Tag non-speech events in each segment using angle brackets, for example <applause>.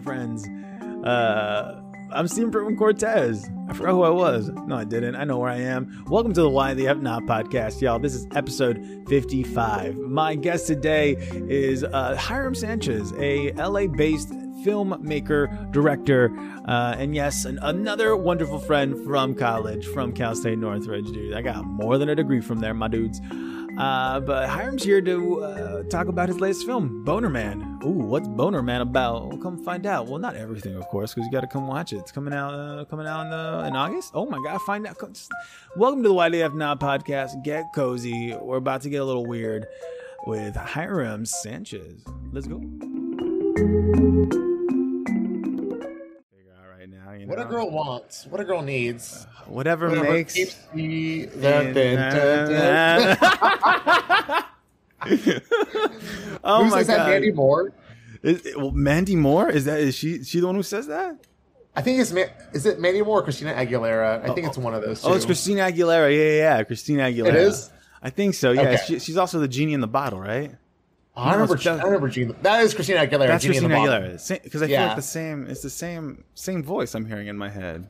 friends? Uh, I'm Steven Perwin Cortez. I forgot who I was. No, I didn't. I know where I am. Welcome to the Why They Have Not podcast, y'all. This is episode 55. My guest today is uh, Hiram Sanchez, a LA based filmmaker, director, uh, and yes, an, another wonderful friend from college, from Cal State Northridge, dude. I got more than a degree from there, my dudes. Uh, but Hiram's here to uh, talk about his latest film, Boner Man. Ooh, what's Boner Man about? Well, come find out. Well, not everything, of course, because you got to come watch it. It's coming out, uh, coming out in, uh, in August. Oh my God, find out. Just, welcome to the YDF Now podcast. Get cozy. We're about to get a little weird with Hiram Sanchez. Let's go. What a girl wants, what a girl needs, uh, whatever, whatever makes keeps <laughs> the. Dun, <laughs> oh who my says god, that Mandy Moore? Is, well, Mandy Moore is that? Is she? She the one who says that? I think it's is it Mandy Moore or Christina Aguilera? I think it's one of those. Two. Oh, it's Christina Aguilera. Yeah, yeah, yeah. Christina Aguilera. It is. I think so. Yeah, Okay. she, she's also the genie in the bottle, right? I remember. I remember Gene. That is Christina Aguilera. That's Genie Christina. Aguilera. Because I feel Yeah. like the same. It's the same same voice I'm hearing in my head.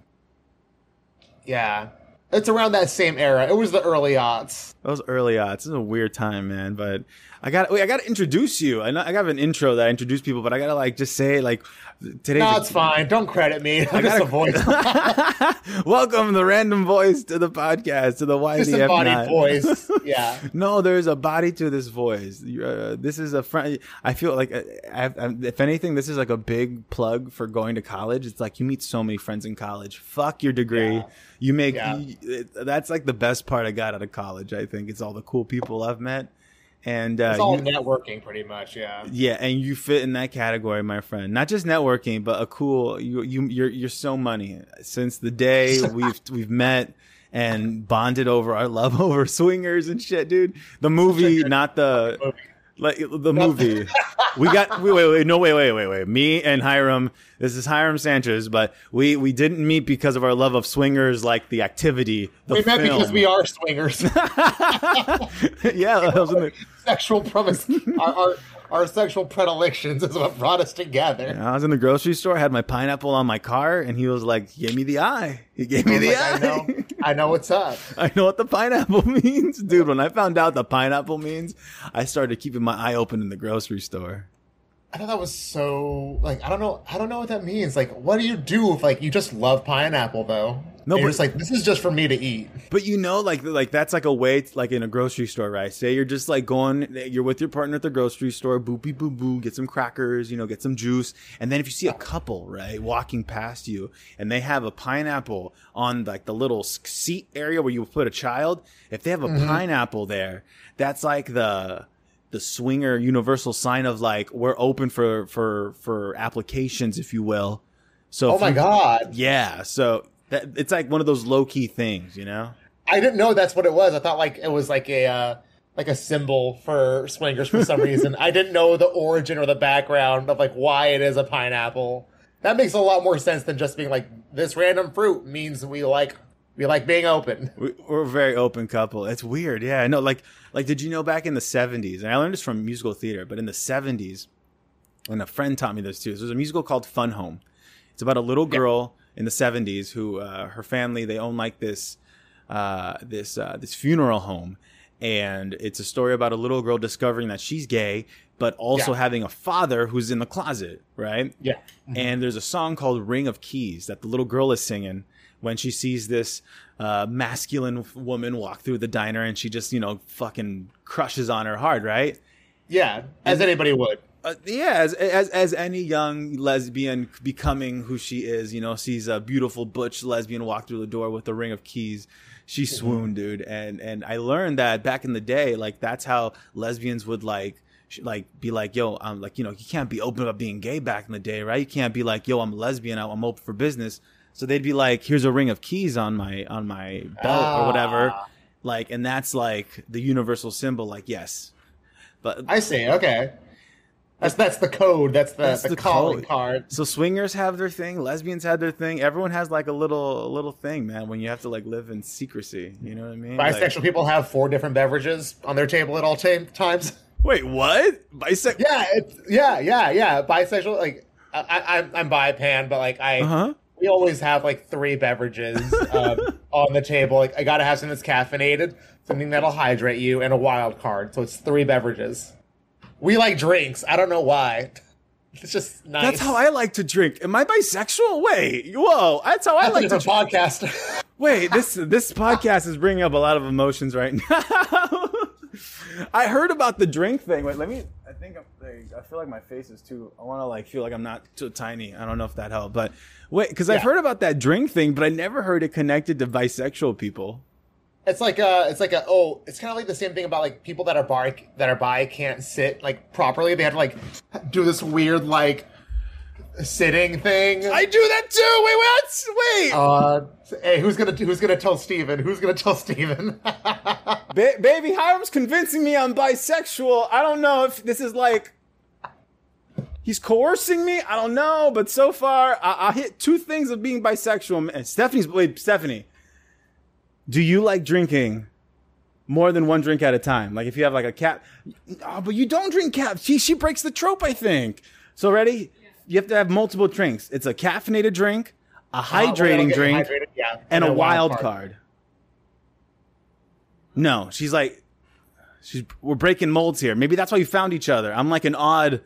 Yeah, it's around that same era. It was the early aughts. Those early odds. This is a weird time, man. But I got wait. I got to introduce you. I know I got an intro that I introduce people, but I gotta like just say like today. No, it's fine. Don't credit me. <laughs> I'm just a voice. <laughs> Welcome the random voice to the podcast to the just YDF a body voice. <laughs> Yeah. No, there's a body to this voice. Uh, this is a friend. I feel like, uh, I, I, if anything, this is like a big plug for going to college. It's like you meet so many friends in college. Fuck your degree. Yeah. You make Yeah. you- it- that's like the best part I got out of college. I think it's all the cool people I've met, and uh, It's all you- networking, pretty much. Yeah. yeah, and you fit in that category, my friend. Not just networking, but a cool. You you you're you're so money. Since the day <laughs> we've we've met and bonded over our love <laughs> over swingers and shit, dude. The movie, not the movie. Like the movie. <laughs> we got wait wait wait no wait wait wait wait. Me and Hiram. This is Hiram Sanchez, but we we didn't meet because of our love of swingers, like the activity. The We met because we are swingers. <laughs> yeah, that was in the, sexual promise, our, our our sexual predilections is what brought us together. I was in the grocery store, had my pineapple on my car, and he was like, "Give me the eye." He gave me the like, I eye. know, I know what's up. <laughs> I know what the pineapple <laughs> means, dude. When I found out the pineapple means, I started keeping my eye open in the grocery store. I thought that was so like I don't know I don't know what that means. Like, what do you do if like you just love pineapple though? No, you're but- it's like this is just for me to eat. But you know, like like that's like a way, to, like in a grocery store, right? Say you're just like going, you're with your partner at the grocery store, boopy boo boo, get some crackers, you know, get some juice, and then if you see a couple, right, walking past you, and they have a pineapple on like the little seat area where you put a child, if they have a mm-hmm. pineapple there, that's like the the swinger universal sign of like we're open for for for applications, if you will. So Oh my you- god, yeah, so that it's like one of those low key things, you know. I didn't know that's what it was. I thought like it was like a uh, like a symbol for swingers for some reason. I didn't know the origin or the background of like why it is a pineapple. That makes a lot more sense than just being like this random fruit means we like we like being open. We- We're a very open couple. It's weird. Yeah, I know. Like, like, did you know back in the '70s? And I learned this from musical theater. But in the '70s, and a friend taught me this too. So there's a musical called Fun Home. It's about a little girl in the '70s who, uh, her family, they own like this, uh, this, uh, this funeral home, and it's a story about a little girl discovering that she's gay, but also Yeah. having a father who's in the closet, right? Yeah. and there's a song called Ring of Keys that the little girl is singing when she sees this uh, masculine woman walk through the diner and she just, you know, fucking crushes on her hard, right? Yeah, as anybody would. Uh, yeah, as, as as any young lesbian becoming who she is, you know, sees a beautiful butch lesbian walk through the door with a ring of keys. She swooned, dude, and and I learned that back in the day, like that's how lesbians would like like be like, yo, I'm like, you know, you can't be open about being gay back in the day, right? You can't be like, yo, I'm a lesbian, I'm open for business. So they'd be like, here's a ring of keys on my on my belt or whatever, Ah. like, and that's like the universal symbol, like, yes, but I see. Okay, that's that's the code. That's the That's the, the calling code. card. So swingers have their thing, lesbians have their thing. Everyone has like a little a little thing, man. When you have to like live in secrecy, you know what I mean? Like- Bisexual people have four different beverages on their table at all ta- times. <laughs> wait, what? Bisexual? Yeah, it's, yeah, yeah, yeah. Bisexual, like I, I'm I'm bi pan, but like I Uh-huh. we always have like three beverages um, <laughs> on the table. Like I gotta have something that's caffeinated, something that'll hydrate you, and a wild card. So it's three beverages. We like drinks. I don't know why. <laughs> It's just nice. That's how I like to drink. Am I bisexual? Wait, whoa. That's how I That's like a to drink. podcast. <laughs> Wait, this this podcast is bringing up a lot of emotions right now. <laughs> I heard about the drink thing. Wait, let me. I think I'm. Like, I feel like my face is too. I want to like feel like I'm not too tiny. I don't know if that helped, but wait, because I've heard about that drink thing, but I never heard it connected to bisexual people. It's like a, it's like a, oh, it's kind of like the same thing about like people that are bi that are bi can't sit like properly. They have to like do this weird like sitting thing. I do that too. Wait, what? Wait, Uh, hey, who's gonna who's gonna tell Steven? Who's gonna tell Steven? <laughs> ba- baby, Hiram's convincing me I'm bisexual. I don't know if this is like. He's coercing me. I don't know, but so far I, I hit two things of being bisexual. And Stephanie's wait, Stephanie, do you like drinking more than one drink at a time? Like if you have like a cap, oh, but you don't drink cap. She she breaks the trope, I think. So ready? You have to have multiple drinks. It's a caffeinated drink, a uh, hydrating Get drink, hydrated, yeah, and a wild card. No, she's like, she's we're breaking molds here. Maybe that's why you found each other. I'm like an odd,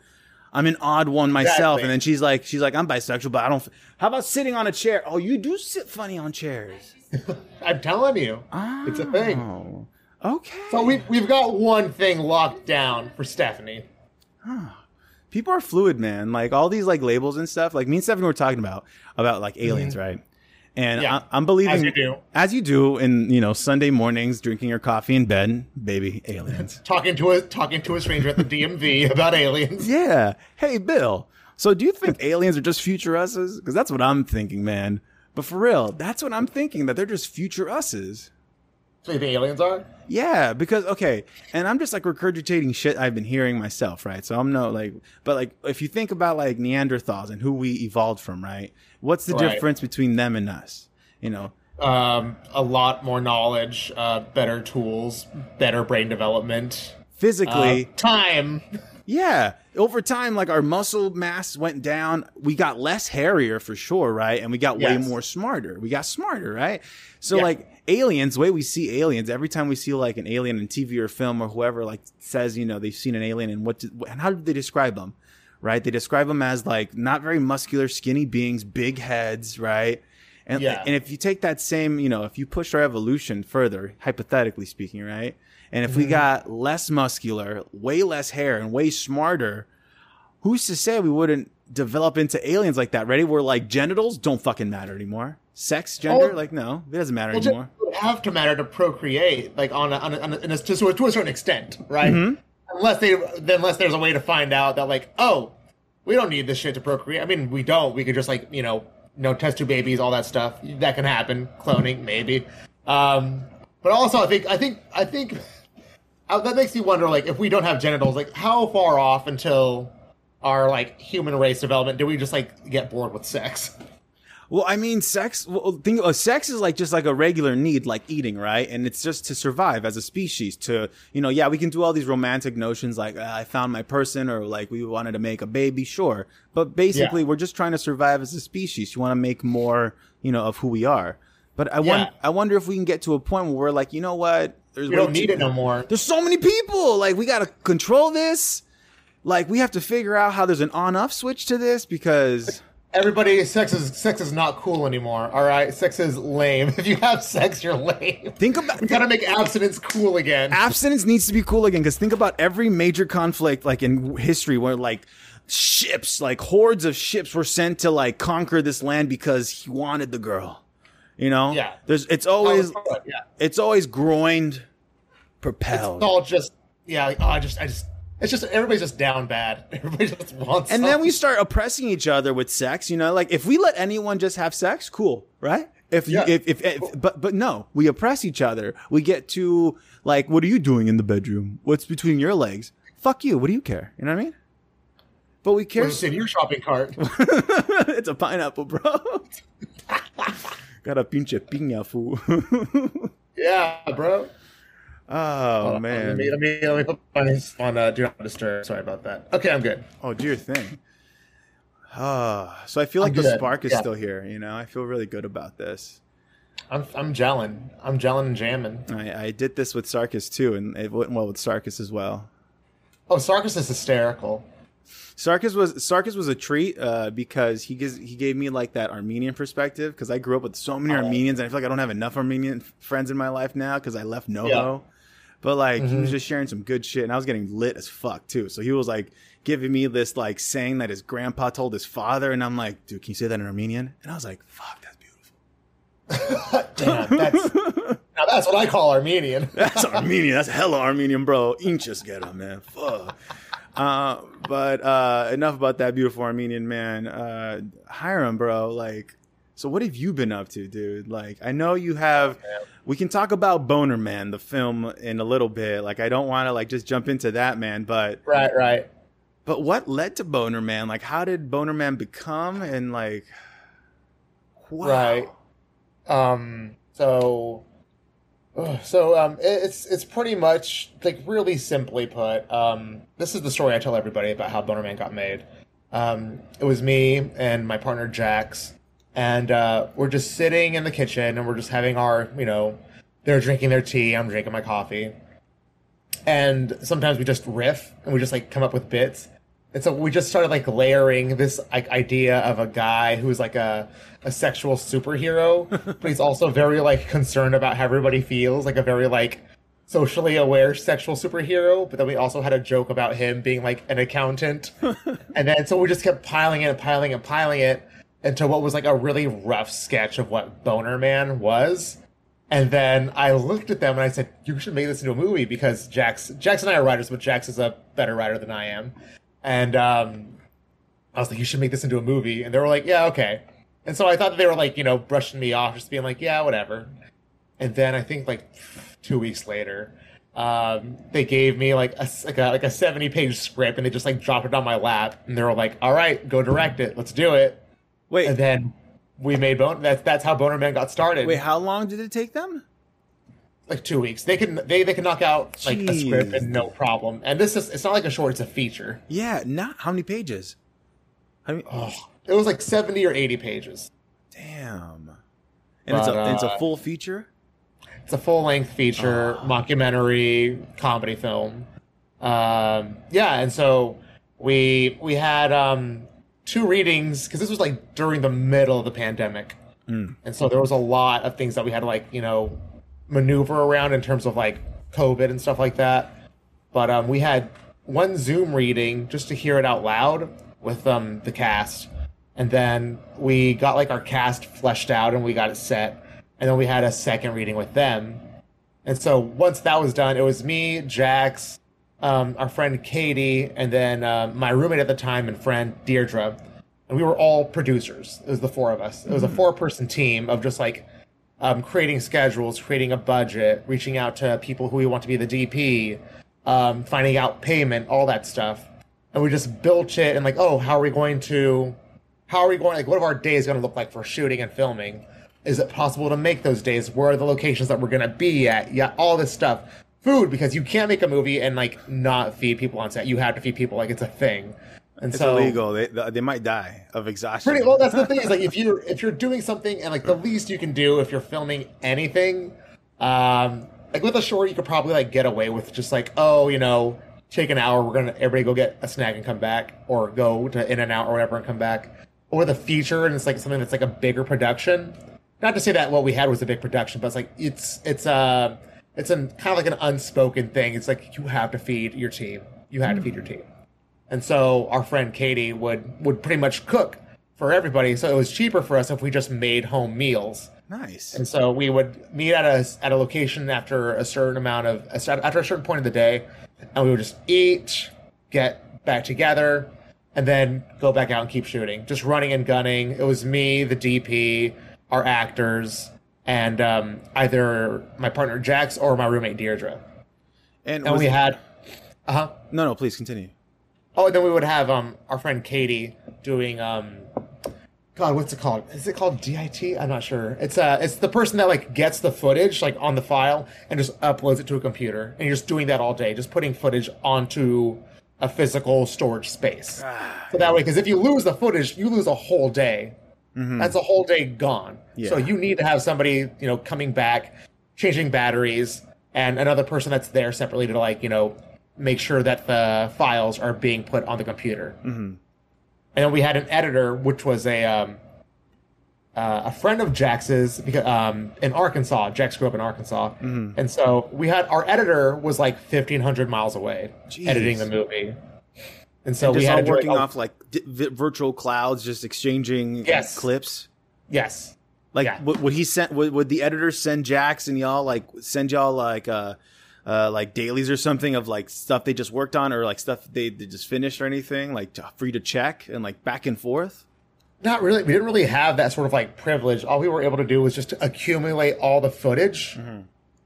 I'm an odd one myself. Exactly. And then she's like, she's like, I'm bisexual, but I don't. f- How about sitting on a chair? Oh, you do sit funny on chairs. <laughs> I'm telling you, it's a thing. Oh, okay. So we we've got one thing locked down for Stephanie. People are fluid, man. Like all these like labels and stuff. Like me and Stephanie were talking about about like aliens, right? And Mm-hmm. Yeah. I, I'm believing As you do. as you do in you know Sunday mornings, drinking your coffee in bed, baby aliens. <laughs> Talking to a talking to a stranger at the DMV <laughs> about aliens. Yeah. Hey, Bill. So do you think aliens are just future us's? Because that's what I'm thinking, man. But for real, that's what I'm thinking, that they're just future us's. So you think aliens are? Yeah, because okay, and I'm just like regurgitating shit I've been hearing myself, right? So I'm no like, but like if you think about like Neanderthals and who we evolved from, right? What's the Right. difference between them and us? You know, Um, a lot more knowledge, uh, better tools, better brain development, uh, physically, time. <laughs> yeah. Over time, like our muscle mass went down. We got less hairier for sure, right? And we got way more smarter. We got smarter, right? So Yeah. like aliens, the way we see aliens, every time we see like an alien in TV or film or whoever like says, you know, they've seen an alien and what, did, and how do they describe them? Right? They describe them as like not very muscular, skinny beings, big heads, right? And, Yeah. and if you take that same, you know, if you push our evolution further, hypothetically speaking, right? And if Mm-hmm. we got less muscular, way less hair, and way smarter, who's to say we wouldn't develop into aliens like that? Ready? We're like genitals don't fucking matter anymore. Sex, gender, Oh. like no, it doesn't matter Well, anymore. would have to matter to procreate, like on a, on a, on a, a to, to a certain extent, right? Mm-hmm. Unless they, unless there's a way to find out that, like, oh, we don't need this shit to procreate. I mean, we don't. We could just like, you know, you know, test tube babies, all that stuff. That can happen. Cloning, maybe. Um, but also, I think, I think, I think <laughs> uh, that makes me wonder, like, if we don't have genitals, like, how far off until our like human race development do we just like get bored with sex? <laughs> Well, I mean, sex. Well, think uh, sex is like just like a regular need, like eating, right? And it's just to survive as a species. To you know, yeah, we can do all these romantic notions, like uh, I found my person, or like we wanted to make a baby, sure. But basically, Yeah. we're just trying to survive as a species. You want to make more, you know, of who we are. But I Yeah. wonder, I wonder if we can get to a point where we're like, you know what? There's We don't need it no more. There's so many people. Like we got to control this. Like we have to figure out how there's an on-off switch to this because. Everybody, sex is sex is not cool anymore. All right, sex is lame. <laughs> If you have sex, you're lame. Think about We gotta make abstinence cool again. abstinence needs to be cool again because think about every major conflict like in history where like ships like hordes of ships were sent to like conquer this land because he wanted the girl you know Yeah. there's it's always yeah. it's always groined It's propelled all just yeah. Like, oh, I just I just it's just everybody's just down bad. <laughs> Everybody just wants. and then we start oppressing each other with sex you know like if we let anyone just have sex cool right if you Yeah. if, if, if but but no we oppress each other we get to like what are you doing in the bedroom what's between your legs fuck you what do you care you know what i mean but we care What's in your shopping cart. <laughs> it's a pineapple bro <laughs> got a pinche piña fool yeah, bro. Oh Let man me let me let me put my on uh, do not disturb. Sorry about that. Okay, I'm good. oh dear thing Oh, so I feel like I'm the good. spark is Yeah. still here. You know, I feel really good about this. I'm I'm gelling. I'm gelling and jamming. I, I did this with Sarkis too, and it went well with Sarkis as well. Oh, Sarkis is hysterical. Sarkis was Sarkis was a treat uh, because he gives he gave me like that Armenian perspective because I grew up with so many Oh. Armenians and I feel like I don't have enough Armenian friends in my life now because I left NoHo. Yeah. But like he was Mhm. just sharing some good shit and I was getting lit as fuck too. So he was like giving me this like saying that his grandpa told his father and I'm like, dude, can you say that in Armenian? And I was like, fuck, that's beautiful. <laughs> Damn, that's <laughs> now that's what I call Armenian. <laughs> That's Armenian. That's hella Armenian, bro. Inches get him, man. Fuck. Uh, but uh, enough about that beautiful Armenian man. Uh, Hiram, bro. Like, so what have you been up to, dude? Like, I know you have. We can talk about Boner Man, the film, in a little bit. Like, I don't want to like just jump into that, man. But right, right. but what led to Boner Man? Like, how did Boner Man become? And like, wow. Right. Um. So. So um, it's it's pretty much like really simply put. Um, this is the story I tell everybody about how Boner Man got made. Um, it was me and my partner Jax, and uh, we're just sitting in the kitchen and we're just having our, you know, they're drinking their tea, I'm drinking my coffee, and sometimes we just riff and we just like come up with bits. And so we just started like layering this like idea of a guy who's like a a sexual superhero, <laughs> but he's also very like concerned about how everybody feels, like a very like socially aware sexual superhero. But then we also had a joke about him being like an accountant, <laughs> and then so we just kept piling it and piling and piling it into what was like a really rough sketch of what Boner Man was. And then I looked at them and I said, "You should make this into a movie because Jax, Jax and I are writers, but Jax is a better writer than I am." And um, I was like, "You should make this into a movie." And they were like, "Yeah, okay." And so I thought they were like, you know, brushing me off, just being like, "Yeah, whatever." And then I think like two weeks later, um, they gave me like a like a like a seventy page script, and they just like dropped it on my lap, and they were like, "All right, go direct it. Let's do it." Wait, And then we made Bone. That's that's how Boner Man got started. wait. How long did it take them? like two weeks. They can they they can knock out like a script and no problem. And this is it's not like a short; it's a feature. Yeah, not how many pages? How many? Oh, it was like seventy or eighty pages. Damn. And it's a But, it's a uh, full feature. It's a full length feature, Oh. mockumentary, comedy film. Um, yeah, and so we we had um, two readings because this was like during the middle of the pandemic, Mm. and so there was a lot of things that we had to like you know maneuver around in terms of like COVID and stuff like that. But um, we had one Zoom reading just to hear it out loud with um, the cast, and then we got like our cast fleshed out and we got it set, and then we had a second reading with them. And so once that was done, it was me, Jax, um, our friend Katie, and then uh, my roommate at the time and friend Deirdre, and we were all producers. It was the four of us. It was a four-person team of just like um, creating schedules, creating a budget, reaching out to people who we want to be the DP, um, finding out payment, all that stuff. And we just built it and like, oh, how are we going to, how are we going, like, what are our days going to look like for shooting and filming? Is it possible to make those days? Where are the locations that we're going to be at? Yeah, all this stuff. Food, because you can't make a movie and like not feed people on set. You have to feed people like it's a thing. And It's so, illegal. They they might die of exhaustion. Pretty well. That's the <laughs> thing is like if you're if you're doing something and like the least you can do if you're filming anything, um, like with a short you could probably like get away with just like oh you know take an hour we're gonna everybody go get a snack and come back or go to In and Out or whatever and come back. Or the feature and it's like something that's like a bigger production. Not to say that what we had was a big production, but it's like it's it's uh it's a kind of like an unspoken thing. It's like you have to feed your team. You have to feed your hmm. team. And so our friend Katie would would pretty much cook for everybody. So it was cheaper for us if we just made home meals. nice. And so we would meet at a at a location after a certain amount of after a certain point of the day, and we would just eat, get back together, and then go back out and keep shooting, just running and gunning. It was me, the DP, our actors, and um, either my partner Jax or my roommate Deirdre. And, And we it- had, uh huh. no, no. Please continue. Oh, and then we would have um our friend Katie doing um God, what's it called? Is it called DIT? I'm not sure. It's uh it's the person that like gets the footage like on the file and just uploads it to a computer. And you're just doing that all day, just putting footage onto a physical storage space. Ah, So that way, because if you lose the footage, you lose a whole day. That's a whole day gone. So you need to have somebody, you know, coming back, changing batteries, and another person that's there separately to like, you know, make sure that the files are being put on the computer. Mhm. And then we had an editor, which was a um, uh, a friend of Jax's because um, in Arkansas. Jax grew up in Arkansas, and so we had our editor was like fifteen hundred miles away Jeez. editing the movie, and so we just had all to do, like, working a- off like di- vi- virtual clouds, just exchanging Yes. clips. yes, Like, Yeah. would, would he send? Would, would the editor send Jax and y'all like send y'all like uh, uh, like dailies or something of like stuff they just worked on or like stuff they, they just finished or anything like to, for you to check and like back and forth? not really. We didn't really have that sort of like privilege. All we were able to do was just accumulate all the footage.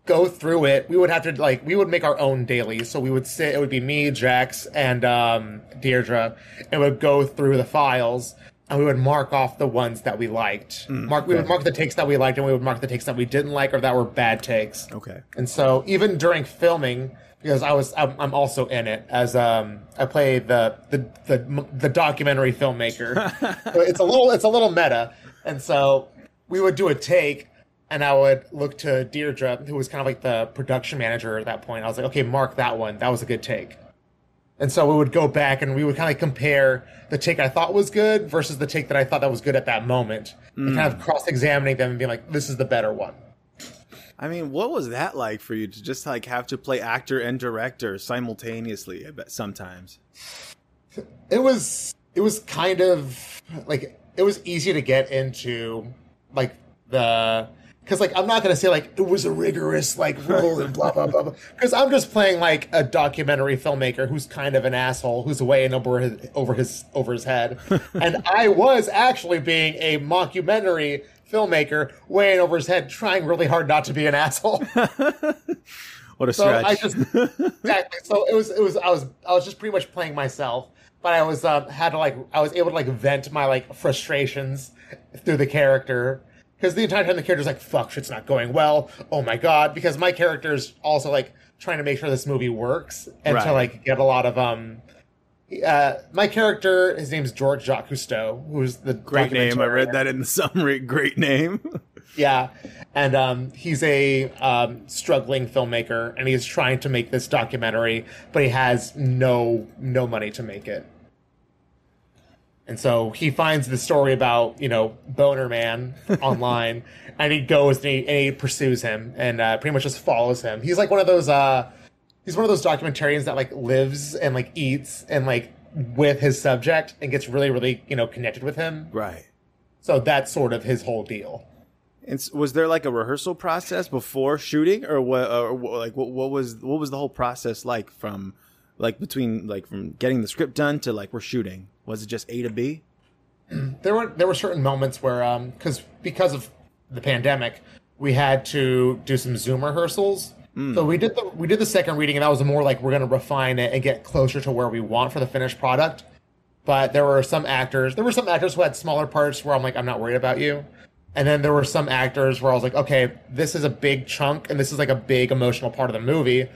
Go through it. We would have to like we would make our own dailies. So we would sit. It would be me, Jax, and um, Deirdre, and would go through the files and we would mark off the ones that we liked. mark. We would mark the takes that we liked, and we would mark the takes that we didn't like or that were bad takes. Okay. And so even during filming, because I was I'm, I'm also in it as um I play the the the, the documentary filmmaker. <laughs> So it's a little it's a little meta, and so we would do a take. And I would look to Deirdre, who was kind of like the production manager at that point. I was like, okay, mark that one. That was a good take. And so we would go back and we would kind of compare the take I thought was good versus the take that I thought that was good at that moment. And mm. kind of cross examining them and being like, this is the better one. I mean, what was that like for you to just like have to play actor and director simultaneously? Sometimes. it was it was kind of like it was easy to get into like the because like I'm not gonna say like it was a rigorous like <laughs> role and blah blah blah because I'm just playing like a documentary filmmaker who's kind of an asshole who's way in over his over his over his head <laughs> and I was actually being a mockumentary filmmaker way in over his head trying really hard not to be an asshole <laughs> What a so stretch. I just exactly. So it was. It was. I was. I was just pretty much playing myself, but I was um, had to like. I was able to like vent my like frustrations through the character because the entire time the character's like, "Fuck, shit's not going well." Oh my god! Because my character's also like trying to make sure this movie works and Right. to like get a lot of um. Uh, my character, his name's George Jacques Cousteau, who's the Great name. I read that in the summary. <laughs> Great name. Yeah, and um, he's a um, struggling filmmaker, and he's trying to make this documentary, but he has no no money to make it. And so he finds the story about you know Boner Man <laughs> online, and he goes and he, and he pursues him, and uh, pretty much just follows him. He's like one of those uh, he's one of those documentarians that like lives and like eats and like with his subject and gets really really you know connected with him. right. So that's sort of his whole deal. And was there like a rehearsal process before shooting, or what? Or like what, what was what was the whole process like from like between like from getting the script done to like we're shooting? Was it just A to B? <clears throat> there were there were certain moments where um because because of the pandemic we had to do some zoom rehearsals. So we did the we did the second reading and that was more like we're going to refine it and get closer to where we want for the finished product. But there were some actors there were some actors who had smaller parts where i'm like i'm not worried about you. And then there were some actors where i was like okay this is a big chunk and this is like a big emotional part of the movie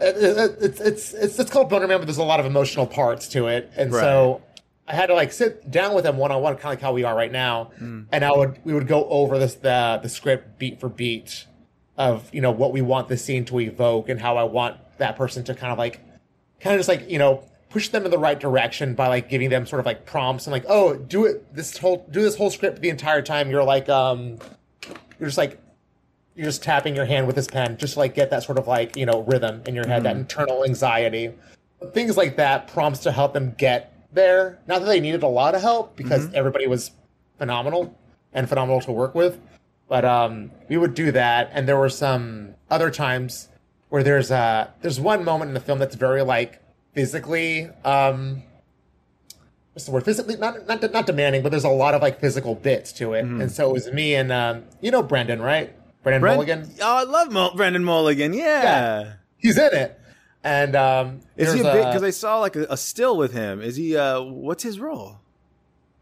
Uh, uh, uh, it's it's it's it's called Boner Man, but there's a lot of emotional parts to it, and so I had to like sit down with him one on one, kind of like how we are right now, mm. and I would we would go over this the the script beat for beat of you know what we want the scene to evoke and how I want that person to kind of like kind of just like you know push them in the right direction by like giving them sort of like prompts and like oh do it this whole do this whole script the entire time. You're like um you're just like you're just tapping your hand with this pen just to like get that sort of like you know rhythm in your head that internal anxiety. Things like that prompts to help them get there. Not that they needed a lot of help because everybody was phenomenal and phenomenal to work with. But um we would do that. And there were some other times where there's uh there's one moment in the film that's very like physically um what's the word? Physically not not not demanding but there's a lot of like physical bits to it. And so it was me and um you know Brendan right Brendan Bren- Mulligan Oh, I love Mo- Brendan Mulligan. Yeah. Yeah. he's in it and um Is he a big? Because I saw like a, a still with him. Is he? uh What's his role?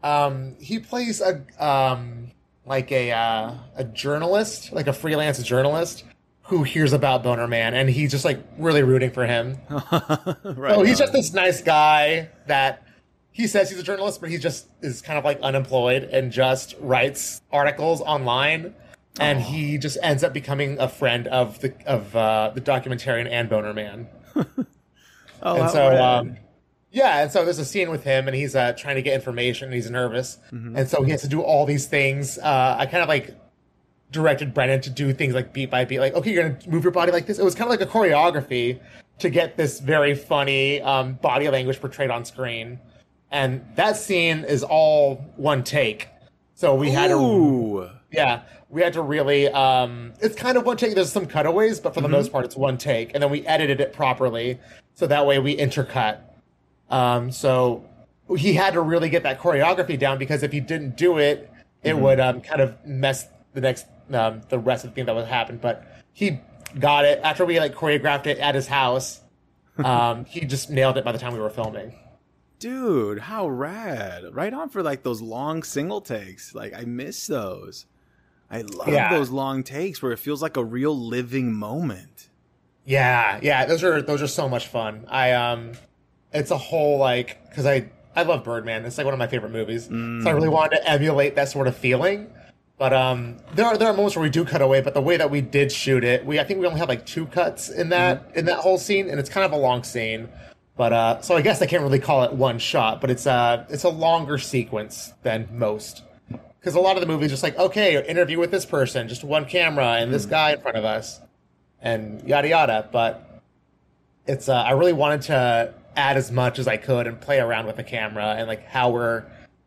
um he plays a um like a uh, a journalist like a freelance journalist who hears about Boner Man, and he's just like really rooting for him. <laughs> right. So he's on. just this nice guy that he says he's a journalist, but he just is kind of like unemployed and just writes articles online. And he just ends up becoming a friend of the of uh, the documentarian Ann Boner Man. <laughs> oh, and so um, yeah and so there's a scene with him and he's uh, trying to get information and he's nervous. Mm-hmm. and so he has to do all these things. Uh, i kind of like directed Brendan to do things like beat by beat like okay you're gonna move your body like this. It was kind of like a choreography to get this very funny um, body language portrayed on screen. And that scene is all one take. So we had Ooh. yeah, we had to really. Um, it's kind of one take. There's some cutaways, but for the most part, it's one take, and then we edited it properly, so that way we intercut. Um, so he had to really get that choreography down because if he didn't do it, it would um, kind of mess the next um, the rest of the thing that would happen. But he got it after we like choreographed it at his house. <laughs> Um, he just nailed it by the time we were filming. Dude, how rad. Right on for like those long single takes. Like I miss those. I love Yeah. those long takes where it feels like a real living moment. Yeah, yeah, those are those are so much fun. I um, it's a whole like because I I love Birdman. It's like one of my favorite movies. So I really wanted to emulate that sort of feeling. But um, there are there are moments where we do cut away, but the way that we did shoot it, we I think we only had like two cuts in that in that whole scene, and it's kind of a long scene. But uh, so I guess I can't really call it one shot, but it's uh it's a longer sequence than most. Because a lot of the movies just like okay, interview with this person, just one camera and this guy in front of us and yada yada. But it's uh, I really wanted to add as much as I could and play around with the camera and like how we're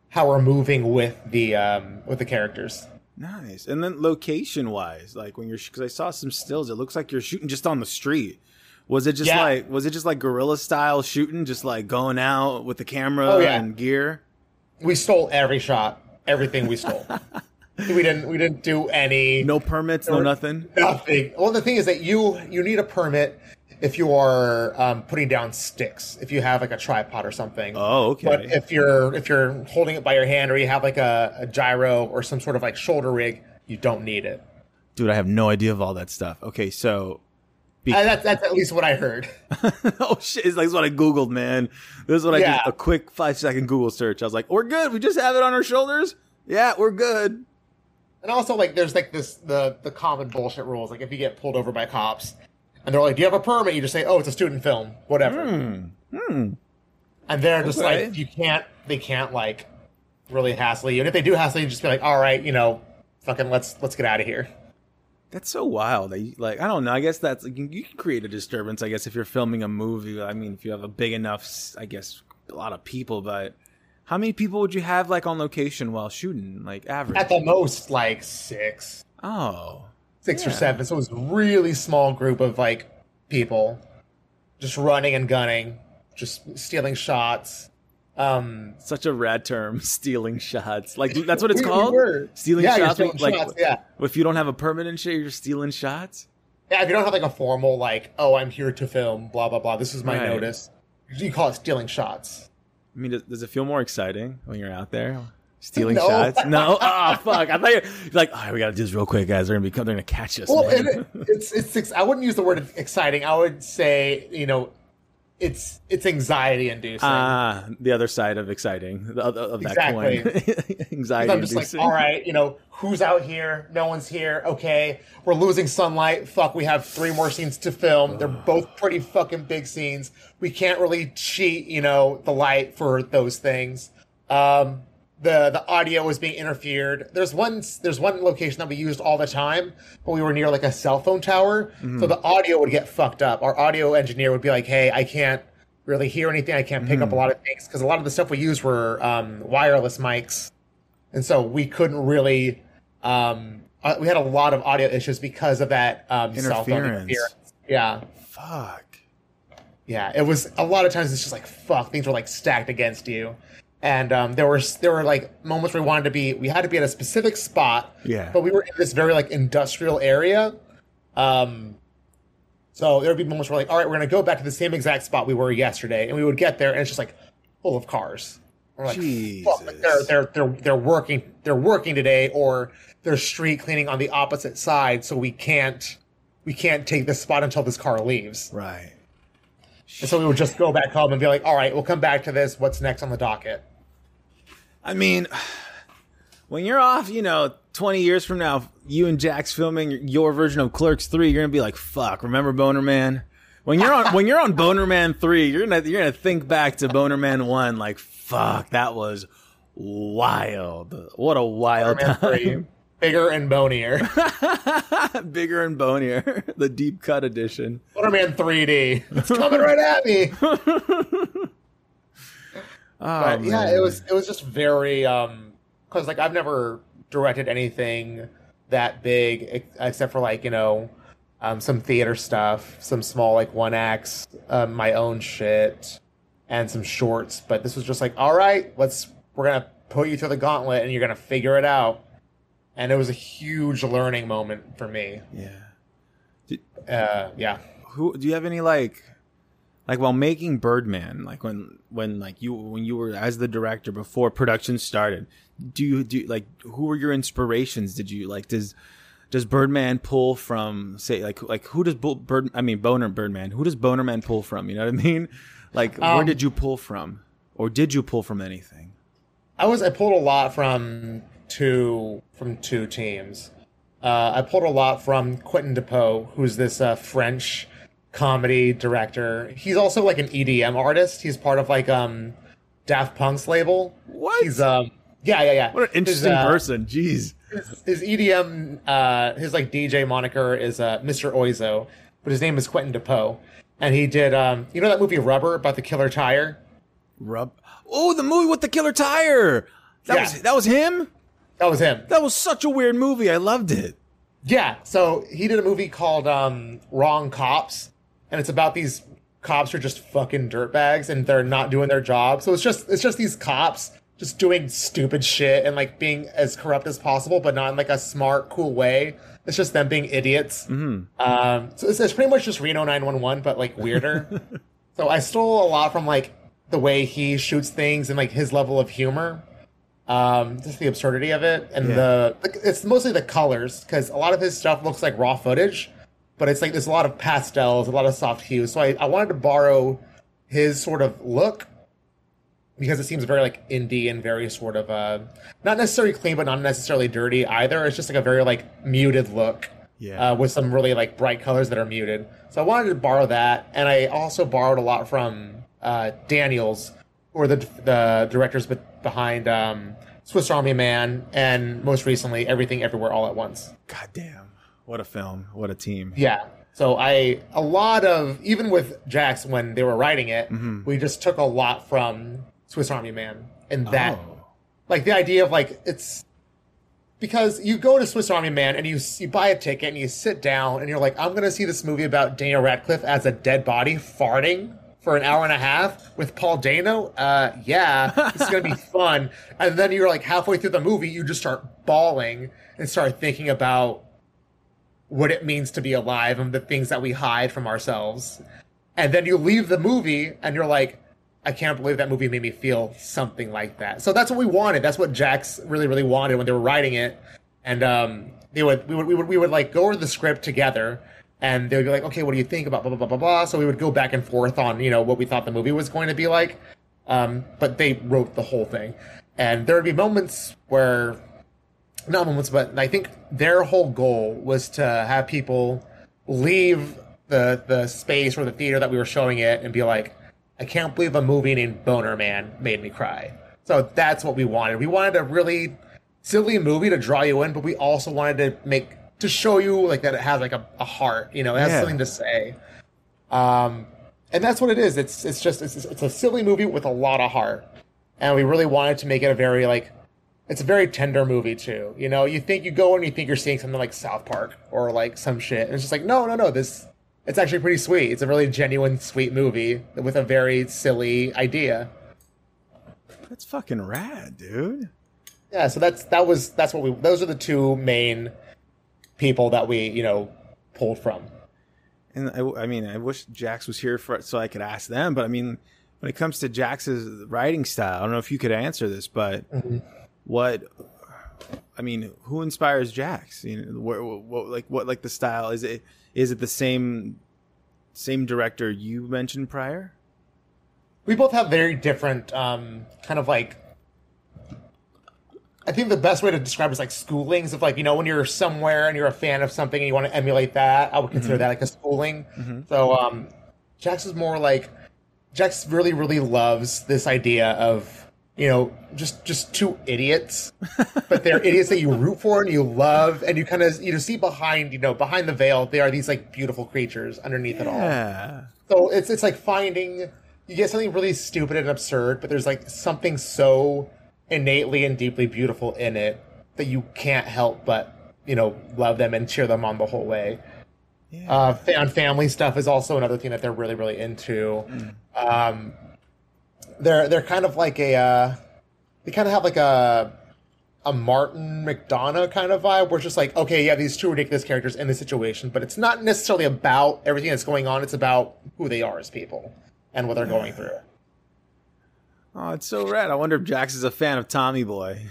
how we're moving with the um, with the characters. Nice. And then location wise, like when you're, because I saw some stills, it looks like you're shooting just on the street. Was it just Yeah. like, was it just like guerrilla style shooting, just like going out with the camera Oh, yeah. and gear? We stole every shot, everything we stole. <laughs> we didn't we didn't do any No permits, no nothing. nothing. Well, the thing is that you you need a permit if you are um, putting down sticks, if you have like a tripod or something. Oh, okay. But if you're if you're holding it by your hand or you have like a, a gyro or some sort of like shoulder rig, you don't need it. Dude, I have no idea of all that stuff. Okay, so. Be- Uh, that's that's at least what I heard. <laughs> oh shit! It's like what I googled, man. This is what I Yeah. did. A quick five second Google search. I was like, "We're good. We just have it on our shoulders. Yeah, we're good." And also, like, there's like this the the common bullshit rules. Like, if you get pulled over by cops, and they're like, "Do you have a permit?" You just say, "Oh, it's a student film, whatever." Hmm. And they're just Okay. like, you can't, they can't like really hassle you. And if they do hassle you, just be like, "All right, you know, fucking let's let's get out of here." That's so wild. you- Like I don't know. I guess that's like, you can create a disturbance. I guess if you're filming a movie. I mean, if you have a big enough, I guess a lot of people. But how many people would you have like on location while shooting? Like average. At the most, like six, oh, six or Yeah. seven. So it was a really small group of like people, just running and gunning, just stealing shots. Um, such a rad term. <laughs> Stealing shots. Like that's what it's We- we called. were. Stealing Yeah, shots. stealing like shots, yeah. if you don't have a permanent shit, you're stealing shots. Yeah, if you don't have like a formal like, oh, I'm here to film, blah blah blah. This is my Right. notice. You call it stealing shots. I mean, does, does it feel more exciting when you're out there stealing No. shots? No. Oh <laughs> fuck! I thought you're like, all right, we gotta do this real quick, guys. They're gonna be they're gonna catch us. Well, it, it's it's I wouldn't use the word exciting. I would say you know, it's it's anxiety inducing. Ah, the other side of exciting the other of that Exactly. coin. <laughs> Anxiety I'm just like, all right, you know, who's out here? No one's here. Okay, we're losing sunlight. Fuck, we have three more scenes to film. They're both pretty fucking big scenes. We can't really cheat, you know, the light for those things. Um, the the audio was being interfered. There's one there's one location that we used all the time, but we were near like a cell phone tower, so the audio would get fucked up. Our audio engineer would be like, "Hey, I can't really hear anything. I can't pick up a lot of things because a lot of the stuff we used were um, wireless mics." and so we couldn't really um uh, we had a lot of audio issues because of that um cell phone interference yeah Fuck. yeah it was a lot of times it's just like fuck things were like stacked against you and um there were there were like moments where we wanted to be we had to be at a specific spot Yeah. but we were in this very like industrial area um so there would be moments where like all right we're gonna go back to the same exact spot we were yesterday and we would get there and it's just like full of cars we're like, they're, they're they're they're working they're working today or they're street cleaning on the opposite side so we can't we can't take this spot until this car leaves. Right. And so we would just go back home and be like, all right, we'll come back to this. What's next on the docket? I mean, <sighs> when you're off, you know, 20 years from now, you and Jax filming your version of Clerks 3, you're going to be like, fuck, remember Boner Man? When you're on when you're on Boner Man 3, you're going to you're going to think back to Boner Man 1 like, fuck, that was wild. What a wild time. <laughs> 3, bigger and bonier. <laughs> Bigger and bonier. <laughs> the deep cut edition. Boner Man 3D. It's coming right at me. <laughs> Oh, but yeah, man. it was it was just very um because like I've never directed anything that big except for like you know um some theater stuff, some small like one acts, um, my own shit, and some shorts. But this was just like, all right, let's we're gonna put you through the gauntlet and you're gonna figure it out. And it was a huge learning moment for me. Yeah. Uh, yeah. who do you have any like like while making birdman like when when like you when you were as the director before production started do you do you, like who were your inspirations did you like does does birdman pull from say like like who does Bo- bird i mean boner birdman who does bonerman pull from you know what i mean like where Um, did you pull from or did you pull from anything I was I pulled a lot from two from two teams. Uh, I pulled a lot from Quentin Dupieux, who's this uh, French comedy director. He's also like an EDM artist. He's part of like um Daft Punk's label. What? He's um yeah yeah yeah. what an His, interesting uh, person jeez His, his EDM uh his like DJ moniker is uh Mr. Oizo, but his name is Quentin Dupieux. And he did um you know that movie Rubber about the killer tire? rub oh the movie with the killer tire that Yeah. was that was him That was him. that was such a weird movie i loved it Yeah, so he did a movie called um, Wrong Cops, and it's about these cops who are just fucking dirtbags and they're not doing their job. So it's just it's just these cops just doing stupid shit and like being as corrupt as possible, but not in like a smart, cool way. It's just them being idiots. Mm-hmm. Um, so it's, it's pretty much just Reno 911, but like weirder. <laughs> so I stole a lot from like the way he shoots things and like his level of humor um just the absurdity of it. And Yeah. the it's mostly the colors because a lot of his stuff looks like raw footage but it's like there's a lot of pastels a lot of soft hues so i, I wanted to borrow his sort of look because it seems very like indie and very sort of uh not necessarily clean but not necessarily dirty either. It's just like a very like muted look Yeah. uh, with some really like bright colors that are muted. So i wanted to borrow that. And i also borrowed a lot from uh daniels or the the directors behind um, Swiss Army Man and most recently Everything Everywhere All at Once. God damn. What a film. What a team. Yeah. So I a lot of even with Jax when they were writing it, we just took a lot from Swiss Army Man and that Oh. like the idea of like it's because you go to Swiss Army Man and you you buy a ticket and you sit down and you're like I'm gonna see this movie about Daniel Radcliffe as a dead body farting for an hour and a half with Paul Dano. Uh, yeah, it's gonna be <laughs> fun. And then you're like halfway through the movie, you just start bawling and start thinking about what it means to be alive and the things that we hide from ourselves. And then you leave the movie and you're like, I can't believe that movie made me feel something like that. So that's what we wanted. That's what Jax really, really wanted when they were writing it. And um, they would, we would, we would, we would like go over the script together, and they would be like, okay, what do you think about blah blah blah blah blah. So we would go back and forth on you know what we thought the movie was going to be like. Um, but they wrote the whole thing, and there would be moments where not moments, but I think their whole goal was to have people leave the the space or the theater that we were showing it and be like, I can't believe a movie named Boner Man made me cry. So that's what we wanted. We wanted a really silly movie to draw you in, but we also wanted to make to show you like that it has like a, a heart, you know, it has Yeah. something to say. Um, and that's what it is. It's it's just it's, it's a silly movie with a lot of heart, and we really wanted to make it a very like it's a very tender movie too. You know, you think you go and you think you're seeing something like South Park or like some shit, and it's just like no, no, no. This it's actually pretty sweet. It's a really genuine, sweet movie with a very silly idea. That's fucking rad, dude. Yeah, so that's that was that's what we those are the two main people that we you know pulled from. And I, I mean, I wish Jax was here for so I could ask them. But I mean, when it comes to Jax's writing style, I don't know if you could answer this, but what? I mean, who inspires Jax? You know, what, what, like what, like the style is it? Is it the same same director you mentioned prior? We both have very different um, kind of like. I think the best way to describe it is like schoolings of like you know when you're somewhere and you're a fan of something and you want to emulate that. I would consider Mm-hmm. that like a schooling. So um, Jax is more like Jax really really loves this idea of you know just just two idiots, but they're <laughs> idiots that you root for and you love and you kind of you know see behind you know behind the veil they are these like beautiful creatures underneath it all. Yeah. So it's it's like finding you get something really stupid and absurd, but there's like something so innately and deeply beautiful in it that you can't help but you know love them and cheer them on the whole way. Yeah. Uh, fan family stuff is also another thing that they're really really into. Um, they're they're kind of like a uh, they kind of have like a a Martin McDonagh kind of vibe, where it's just like, okay, have these two ridiculous characters in this situation, but it's not necessarily about everything that's going on. It's about who they are as people and what they're going through. Oh, it's so rad. I wonder if Jax is a fan of Tommy Boy.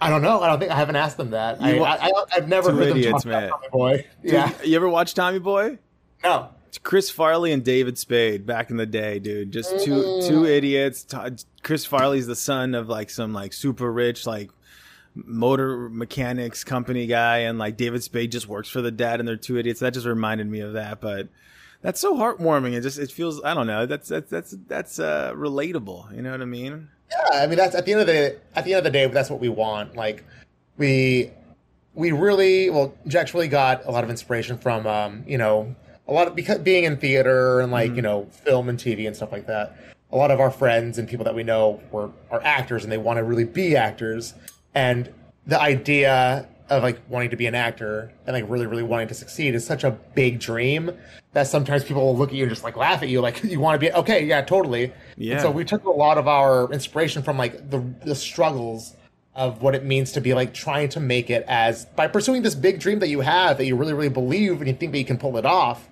I don't know. I don't think I haven't asked them that. I, You wa- I, I, I've never heard them idiots, talk about man. Tommy Boy. Yeah, You ever watch Tommy Boy? no. It's Chris Farley and David Spade back in the day, dude. Just two two mm. idiots. Chris Farley's the son of like some like super rich like motor mechanics company guy, and like David Spade just works for the dad, and they're two idiots. That just reminded me of that, but that's so heartwarming. It just it feels I don't know. That's that's that's that's uh, relatable. You know what I mean? Yeah, I mean that's at the end of the at the end of the day, that's what we want. Like we we really well, Jax really got a lot of inspiration from um, you know, a lot of because being in theater and like, you know, film and TV and stuff like that. A lot of our friends and people that we know were are actors and they want to really be actors. And the idea of like wanting to be an actor and like really, really wanting to succeed is such a big dream that sometimes people will look at you and just like laugh at you, like <laughs> you want to be okay, yeah, totally. Yeah. And so we took a lot of our inspiration from like the the struggles of what it means to be like trying to make it as by pursuing this big dream that you have that you really really believe and you think that you can pull it off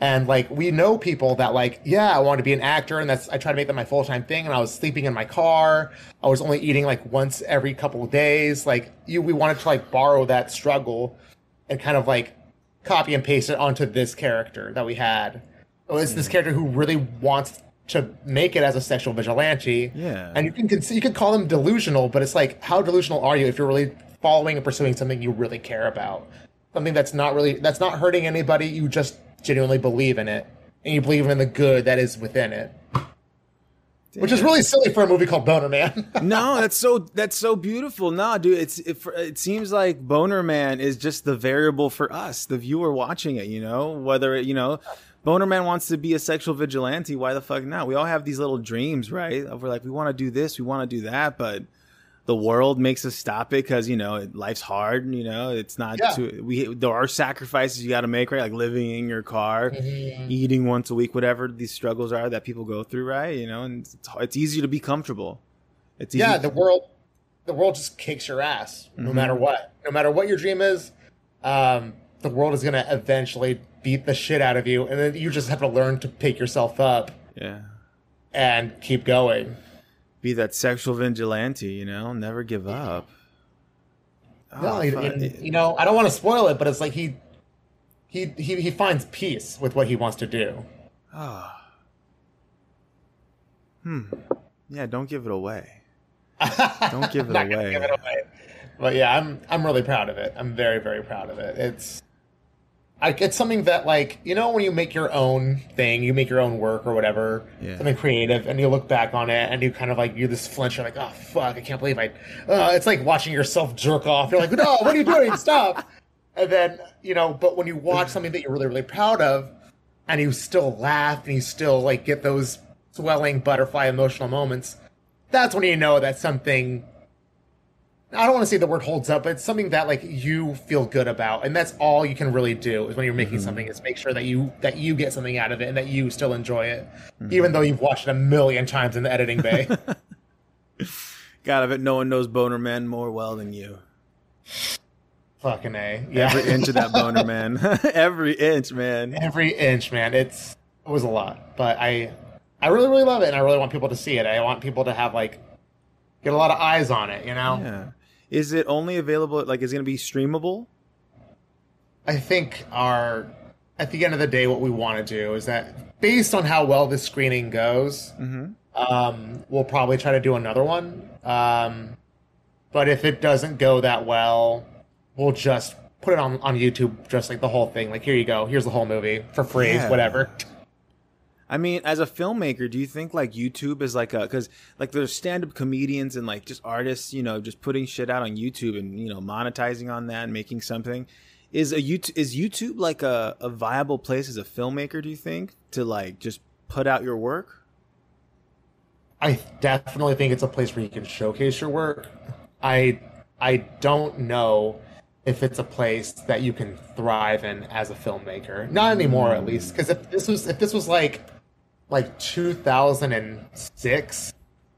and like we know people that like yeah i want to be an actor and that's i try to make that my full-time thing and i was sleeping in my car. I was only eating like once every couple of days. Like you we wanted to like borrow that struggle and kind of like copy and paste it onto this character that we had. It was this hmm. character who really wants to make it as a sexual vigilante. Yeah. and you can you could call them delusional but it's like how delusional are you if you're really following and pursuing something you really care about? Something that's not really that's not hurting anybody you just genuinely believe in it and you believe in the good that is within it which is really silly for a movie called boner man <laughs> no, that's so that's so beautiful. No, dude, it's it, it seems like Boner Man is just the variable for us, the viewer watching it. You know, whether it, you know, Boner Man wants to be a sexual vigilante. Why the fuck not? We all have these little dreams, right? Of we're like, we want to do this, we want to do that, but the world makes us stop it because you know life's hard. You know, it's not. Yeah. Too, we there are sacrifices you got to make, right? Like living in your car, Mm-hmm. eating once a week, whatever these struggles are that people go through, right? You know, and it's, it's easy to be comfortable. It's easy yeah the world the world just kicks your ass no Mm-hmm. matter what no matter what your dream is um, the world is going to eventually beat the shit out of you and then you just have to learn to pick yourself up yeah. and keep going Be that sexual vigilante, you know, never give up. no, Oh, and- fuck. and, you know i don't want to spoil it but it's like he he he, he finds peace with what he wants to do Oh. Hmm. Yeah, don't give it away. <laughs> Don't give it away. give it away. But yeah, I'm I'm really proud of it. I'm very very proud of it. It's I, it's something that like you know when you make your own thing, you make your own work or whatever, Yeah. something creative, and you look back on it and you kind of like you this flinch. You're like, oh fuck, I can't believe I. Uh, it's like watching yourself jerk off. You're like, no, what are you doing? <laughs> Stop. And then you know, but when you watch something that you're really really proud of, and you still laugh and you still like get those swelling butterfly emotional moments, that's when you know that something I don't want to say the word holds up, but it's something that like you feel good about, and that's all you can really do is when you're making mm-hmm. something is make sure that you that you get something out of it and that you still enjoy it, mm-hmm. even though you've watched it a million times in the editing bay. <laughs> God, I bet no one knows Boner Man more well than you. Fucking a, yeah. Every inch of that Boner <laughs> Man. <laughs> Every inch, man. Every inch, man. It's it was a lot, but I I really really love it, and I really want people to see it. I want people to have like get a lot of eyes on it. You know. Yeah. Is it only available? Like, is it going to be streamable? I think our at the end of the day, what we want to do is that based on how well this screening goes, um, we'll probably try to do another one. Um, but if it doesn't go that well, we'll just put it on on YouTube, just like the whole thing. Like here you go, here's the whole movie for free, Yeah. whatever. <laughs> I mean, as a filmmaker, do you think like YouTube is like a because like there's stand up comedians and like just artists, you know, just putting shit out on YouTube and you know monetizing on that and making something. Is a YouTube is YouTube like a, a viable place as a filmmaker? Do you think to like just put out your work? I definitely think it's a place where you can showcase your work. I I don't know if it's a place that you can thrive in as a filmmaker. Not anymore, at mm. least. Because if this was if this was like like 2006,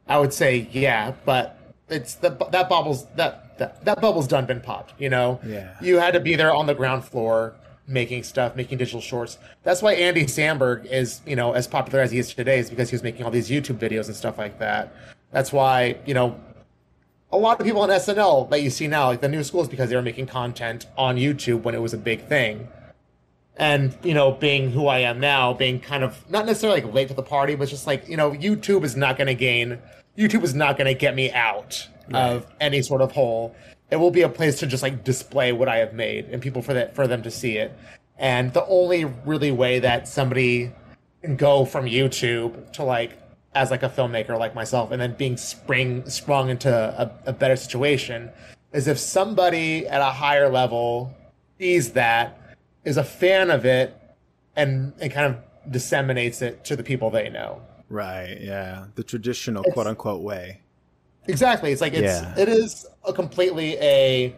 I would say yeah. But it's the that bubble's that that, that bubble's done been popped. You know. Yeah. You had to be there on the ground floor making stuff, making digital shorts. That's why Andy Samberg is, you know, as popular as he is today is because he was making all these YouTube videos and stuff like that. That's why, you know, a lot of people on SNL that you see now, like the new schools, because they were making content on YouTube when it was a big thing. And, you know, being who I am now, being kind of not necessarily like late to the party, but just like, you know, YouTube is not going to gain, YouTube is not going to get me out of any sort of hole. It will be a place to just like display what I have made and people for that, for them to see it. And the only really way that somebody can go from YouTube to like as like a filmmaker like myself and then being spring sprung into a, a better situation is if somebody at a higher level sees that is a fan of it and and kind of disseminates it to the people they know Right. Yeah. The traditional It's- quote unquote way. exactly it's like it's Yeah. it is a completely a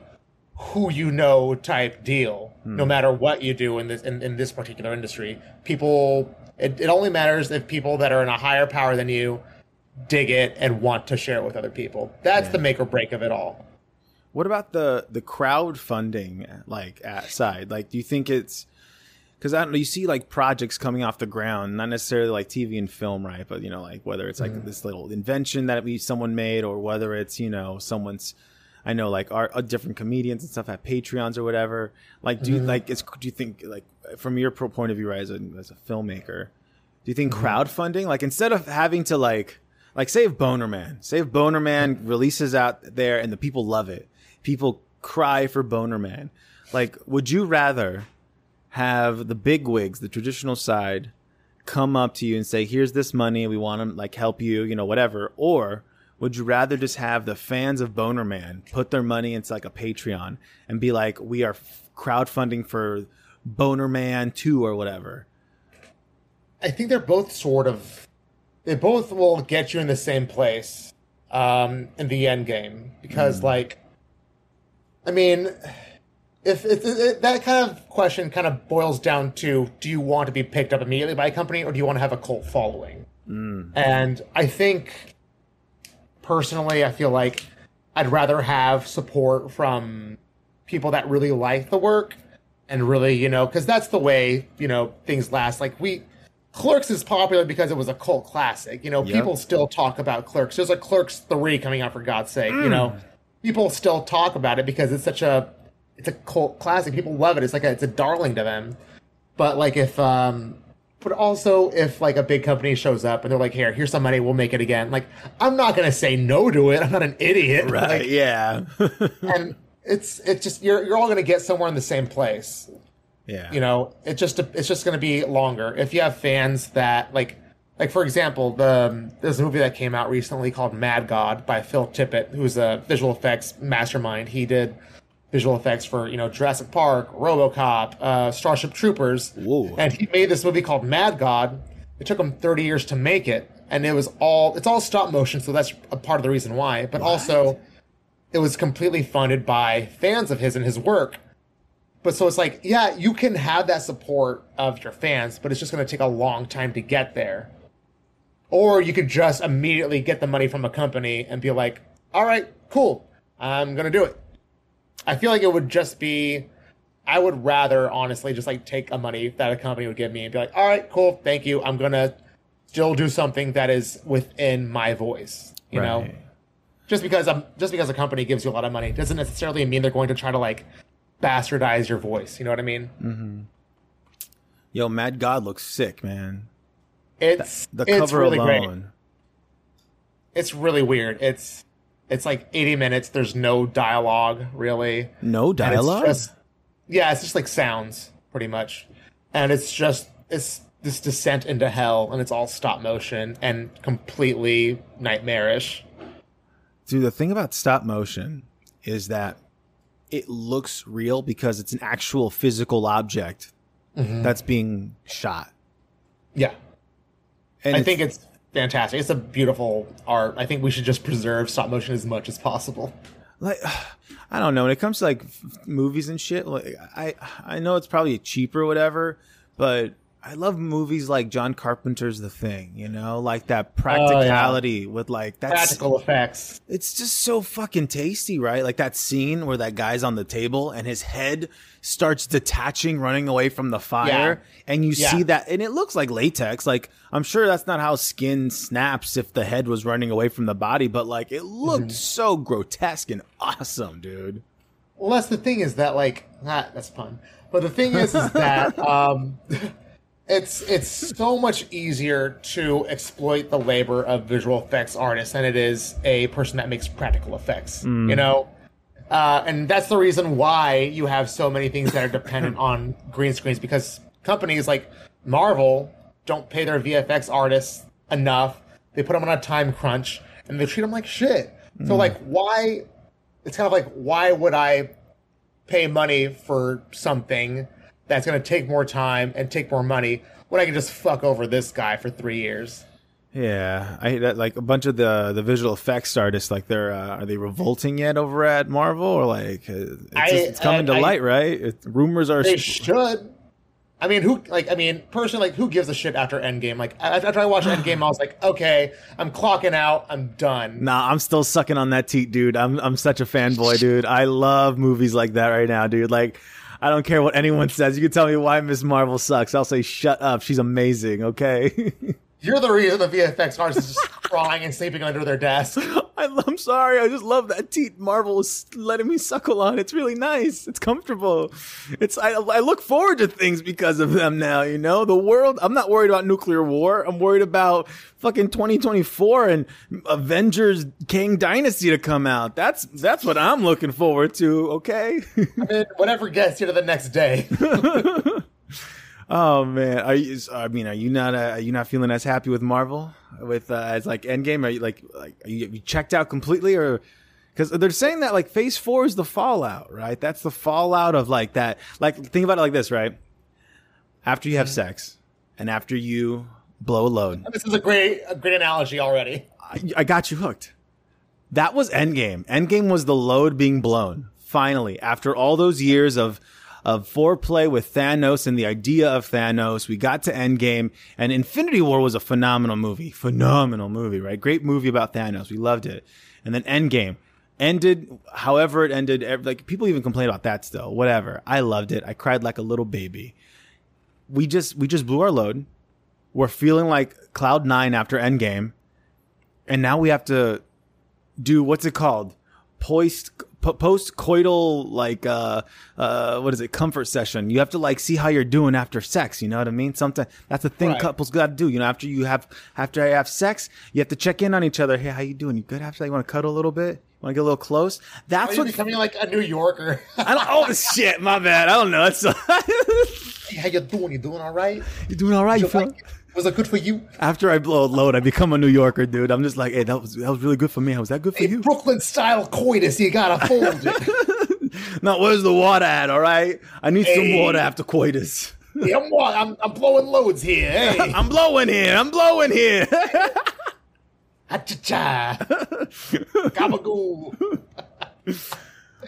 who you know type deal hmm. no matter what you do in this in, in this particular industry people it, it only matters if people that are in a higher power than you dig it and want to share it with other people that's the make or break of it all What about the the crowdfunding like side? Like, do you think it's because I don't know? You see like projects coming off the ground, not necessarily like TV and film, right? But you know, like whether it's like mm-hmm. this little invention that we someone made, or whether it's you know someone's. I know like our uh, different comedians and stuff have Patreons or whatever. Like, do you mm-hmm. like? It's do you think like from your pro- point of view, right, as a as a filmmaker, do you think mm-hmm. crowdfunding, like instead of having to like, like save Boner Man, save Boner Man releases out there and the people love it. People cry for Boner Man. Like, would you rather have the big wigs, the traditional side, come up to you and say, "Here's this money. We want to like help you, you know, whatever," or would you rather just have the fans of Boner Man put their money into like a Patreon and be like, "We are f- crowdfunding for Boner Man 2 or whatever"? I think they're both sort of they both will get you in the same place um in the end game because like I mean if it, it- that kind of question kind of boils down to do you want to be picked up immediately by a company or do you want to have a cult following? Hmm. And I think personally I feel like I'd rather have support from people that really like the work and really, you know, because that's the way, you know, things last. Like we, Clerks is popular because it was a cult classic. You know, Yep. people still talk about Clerks. There's a Clerks three coming out for God's sake. You hmm. know, people still talk about it because it's such a, it's a cult classic. People love it. It's like a, it's a darling to them. But like if, um, but also if like a big company shows up and they're like, here, here's some money, we'll make it again. Like I'm not gonna say no to it. I'm not an idiot. Right? Like, yeah. <laughs> and it's it's just you're you're all going to get somewhere in the same place yeah. you know it just it's just going to be longer if you have fans that like like for example the there's a movie that came out recently called mad god by phil tippett who's a visual effects mastermind he did visual effects for you know jurassic park robocop uh, starship troopers Whoa. and he made this movie called mad god it took him 30 years to make it and it was all it's all stop motion so that's a part of the reason why but also it was completely funded by fans of his and his work. But so it's like, yeah, you can have that support of your fans, but it's just going to take a long time to get there. Or you could just immediately get the money from a company and be like, all right, cool, I'm going to do it. I feel like it would just be, I would rather honestly just like take a money that a company would give me and be like, all right, cool, thank you. I'm going to still do something that is within my voice, you know? Just because um just because a company gives you a lot of money doesn't necessarily mean they're going to try to like bastardize your voice. You know what I mean? Mm-hmm. Yo, Mad God looks sick, man. It's The it's cover really great. It's really weird. It's it's like 80 minutes. There's no dialogue really. No And it's dialogue. just- yeah, it's just like sounds pretty much, and it's just it's this descent into hell, and it's all stop motion and completely nightmarish. Dude, the thing about stop motion is that it looks real because it's an actual physical object Mm-hmm. that's being shot. Yeah, And I think it's fantastic. It's a beautiful art. I think we should just preserve stop motion as much as possible. like <sighs> I don't know when it comes to like f- movies and shit. Like I I know it's probably cheap or whatever, but I love movies like John Carpenter's The Thing. You know, like that practicality with like that's Practical effects. it's just so fucking tasty, right? Like that scene where that guy's on the table and his head starts detaching, running away from the fire, and you Yeah. see that, and it looks like latex. Like I'm sure that's not how skin snaps if the head was running away from the body, but like it looked Mm-hmm. so grotesque and awesome, dude. Well, that's the thing is that like ah, that's fun. But the thing is, is that <laughs> um, it's it's so much easier to exploit the labor of visual effects artists than it is a person that makes practical effects. You know, uh, and that's the reason why you have so many things that are dependent <laughs> on green screens because companies like Marvel don't pay their VFX artists enough. They put them on a time crunch and they treat them like shit. So like, why? It's kind of like, why would I pay money for something that's going to take more time and take more money when I can just fuck over this guy for three years? Yeah, I that like a bunch of the the visual effects artists. Like they're uh, are they revolting yet over at Marvel or like uh, it's, I- just- it's coming I- to I- light, right? It, rumors are They should. I mean, who like? I mean, personally, like, who gives a shit after Endgame? Like, after I watched <laughs> Endgame, I was like, okay, I'm clocking out. I'm done. Nah, I'm still sucking on that teat, dude. I'm I'm such a fanboy, dude. I love movies like that right now, dude. Like, I don't care what anyone says. You can tell me why Miss Marvel sucks. I'll say, shut up. She's amazing. Okay. <laughs> You're the reason the VFX artist is just <laughs> crying and sleeping under their desk. I, I'm sorry. I just love that teat Marvel is letting me suckle on. It's really nice. It's comfortable. It's I, I look forward to things because of them now. You know, the world. I'm not worried about nuclear war. I'm worried about fucking 2024 and Avengers Kang Dynasty to come out. That's that's what I'm looking forward to. Okay. I mean, whatever gets you to the next day. <laughs> <laughs> oh man, are you? I mean, are you not? Uh, are you not feeling as happy with Marvel with uh, as like Endgame? Are you like like are you, you checked out completely or? Because they're saying that like Phase Four is the fallout, right? That's the fallout of like that. Like think about it like this, right? After you have sex and after you blow a load, This is a great, a great analogy already. I, I got you hooked. That was Endgame. Endgame was the load being blown. Finally, after all those years of of foreplay with Thanos and the idea of Thanos, we got to Endgame, and Infinity War was a phenomenal movie. Phenomenal movie, right? Great movie about Thanos. We loved it. And then Endgame ended however it ended. Like people even complain about that still. Whatever. I loved it. I cried like a little baby. We just we just blew our load. We're feeling like Cloud Nine after Endgame and now we have to do what's it called post post coital like uh uh what is it comfort session you have to like see how you're doing after sex you know what i mean something that's the thing Right. couples got to do you know after you have after i have sex you have to check in on each other hey how you doing you good after that you want to cuddle a little bit You want to get a little close that's you what becoming like a New Yorker? <laughs> i don't oh shit my bad i don't know it's <laughs> Hey, how you doing? You doing all right? you doing all right you You feel like? Was that good for you? after i blow a load i become a new yorker dude i'm just like hey that was that was really good for me was that good for Hey, you Brooklyn style coitus, you gotta fold it. <laughs> now, where's the water at? All right, I need some water after coitus. <laughs> Yeah, I'm, I'm, I'm blowing loads here. Hey, <laughs> I'm blowing here. I'm blowing here. ha-cha-cha. Gabagoo.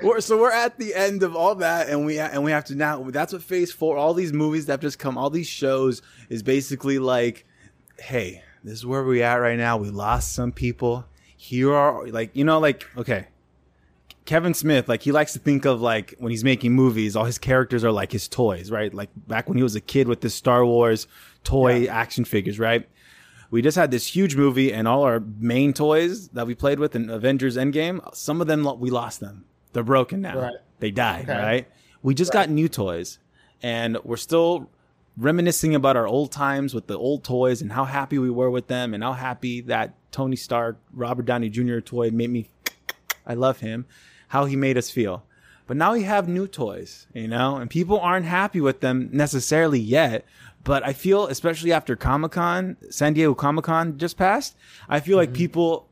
We're- so we're at the end of all that, and we and we have to now. That's what Phase Four. All these movies that have just come, all these shows is basically like, hey, this is where we at right now. We lost some people. Here are like you know like okay. Kevin Smith, like he likes to think of like when he's making movies, all his characters are like his toys, right? Like back when he was a kid with the Star Wars toy action figures, right? We just had this huge movie, and all our main toys that we played with in Avengers Endgame, some of them we lost them. They're broken now. Right. They died, Okay. right? we just got new toys and we're still reminiscing about our old times with the old toys and how happy we were with them and how happy that Tony Stark, Robert Downey Jr. toy made me. <tsk> I love him, how he made us feel. But now we have new toys, you know, and people aren't happy with them necessarily yet. But I feel, especially after Comic Con, San Diego Comic Con just passed, I feel like mm-hmm. people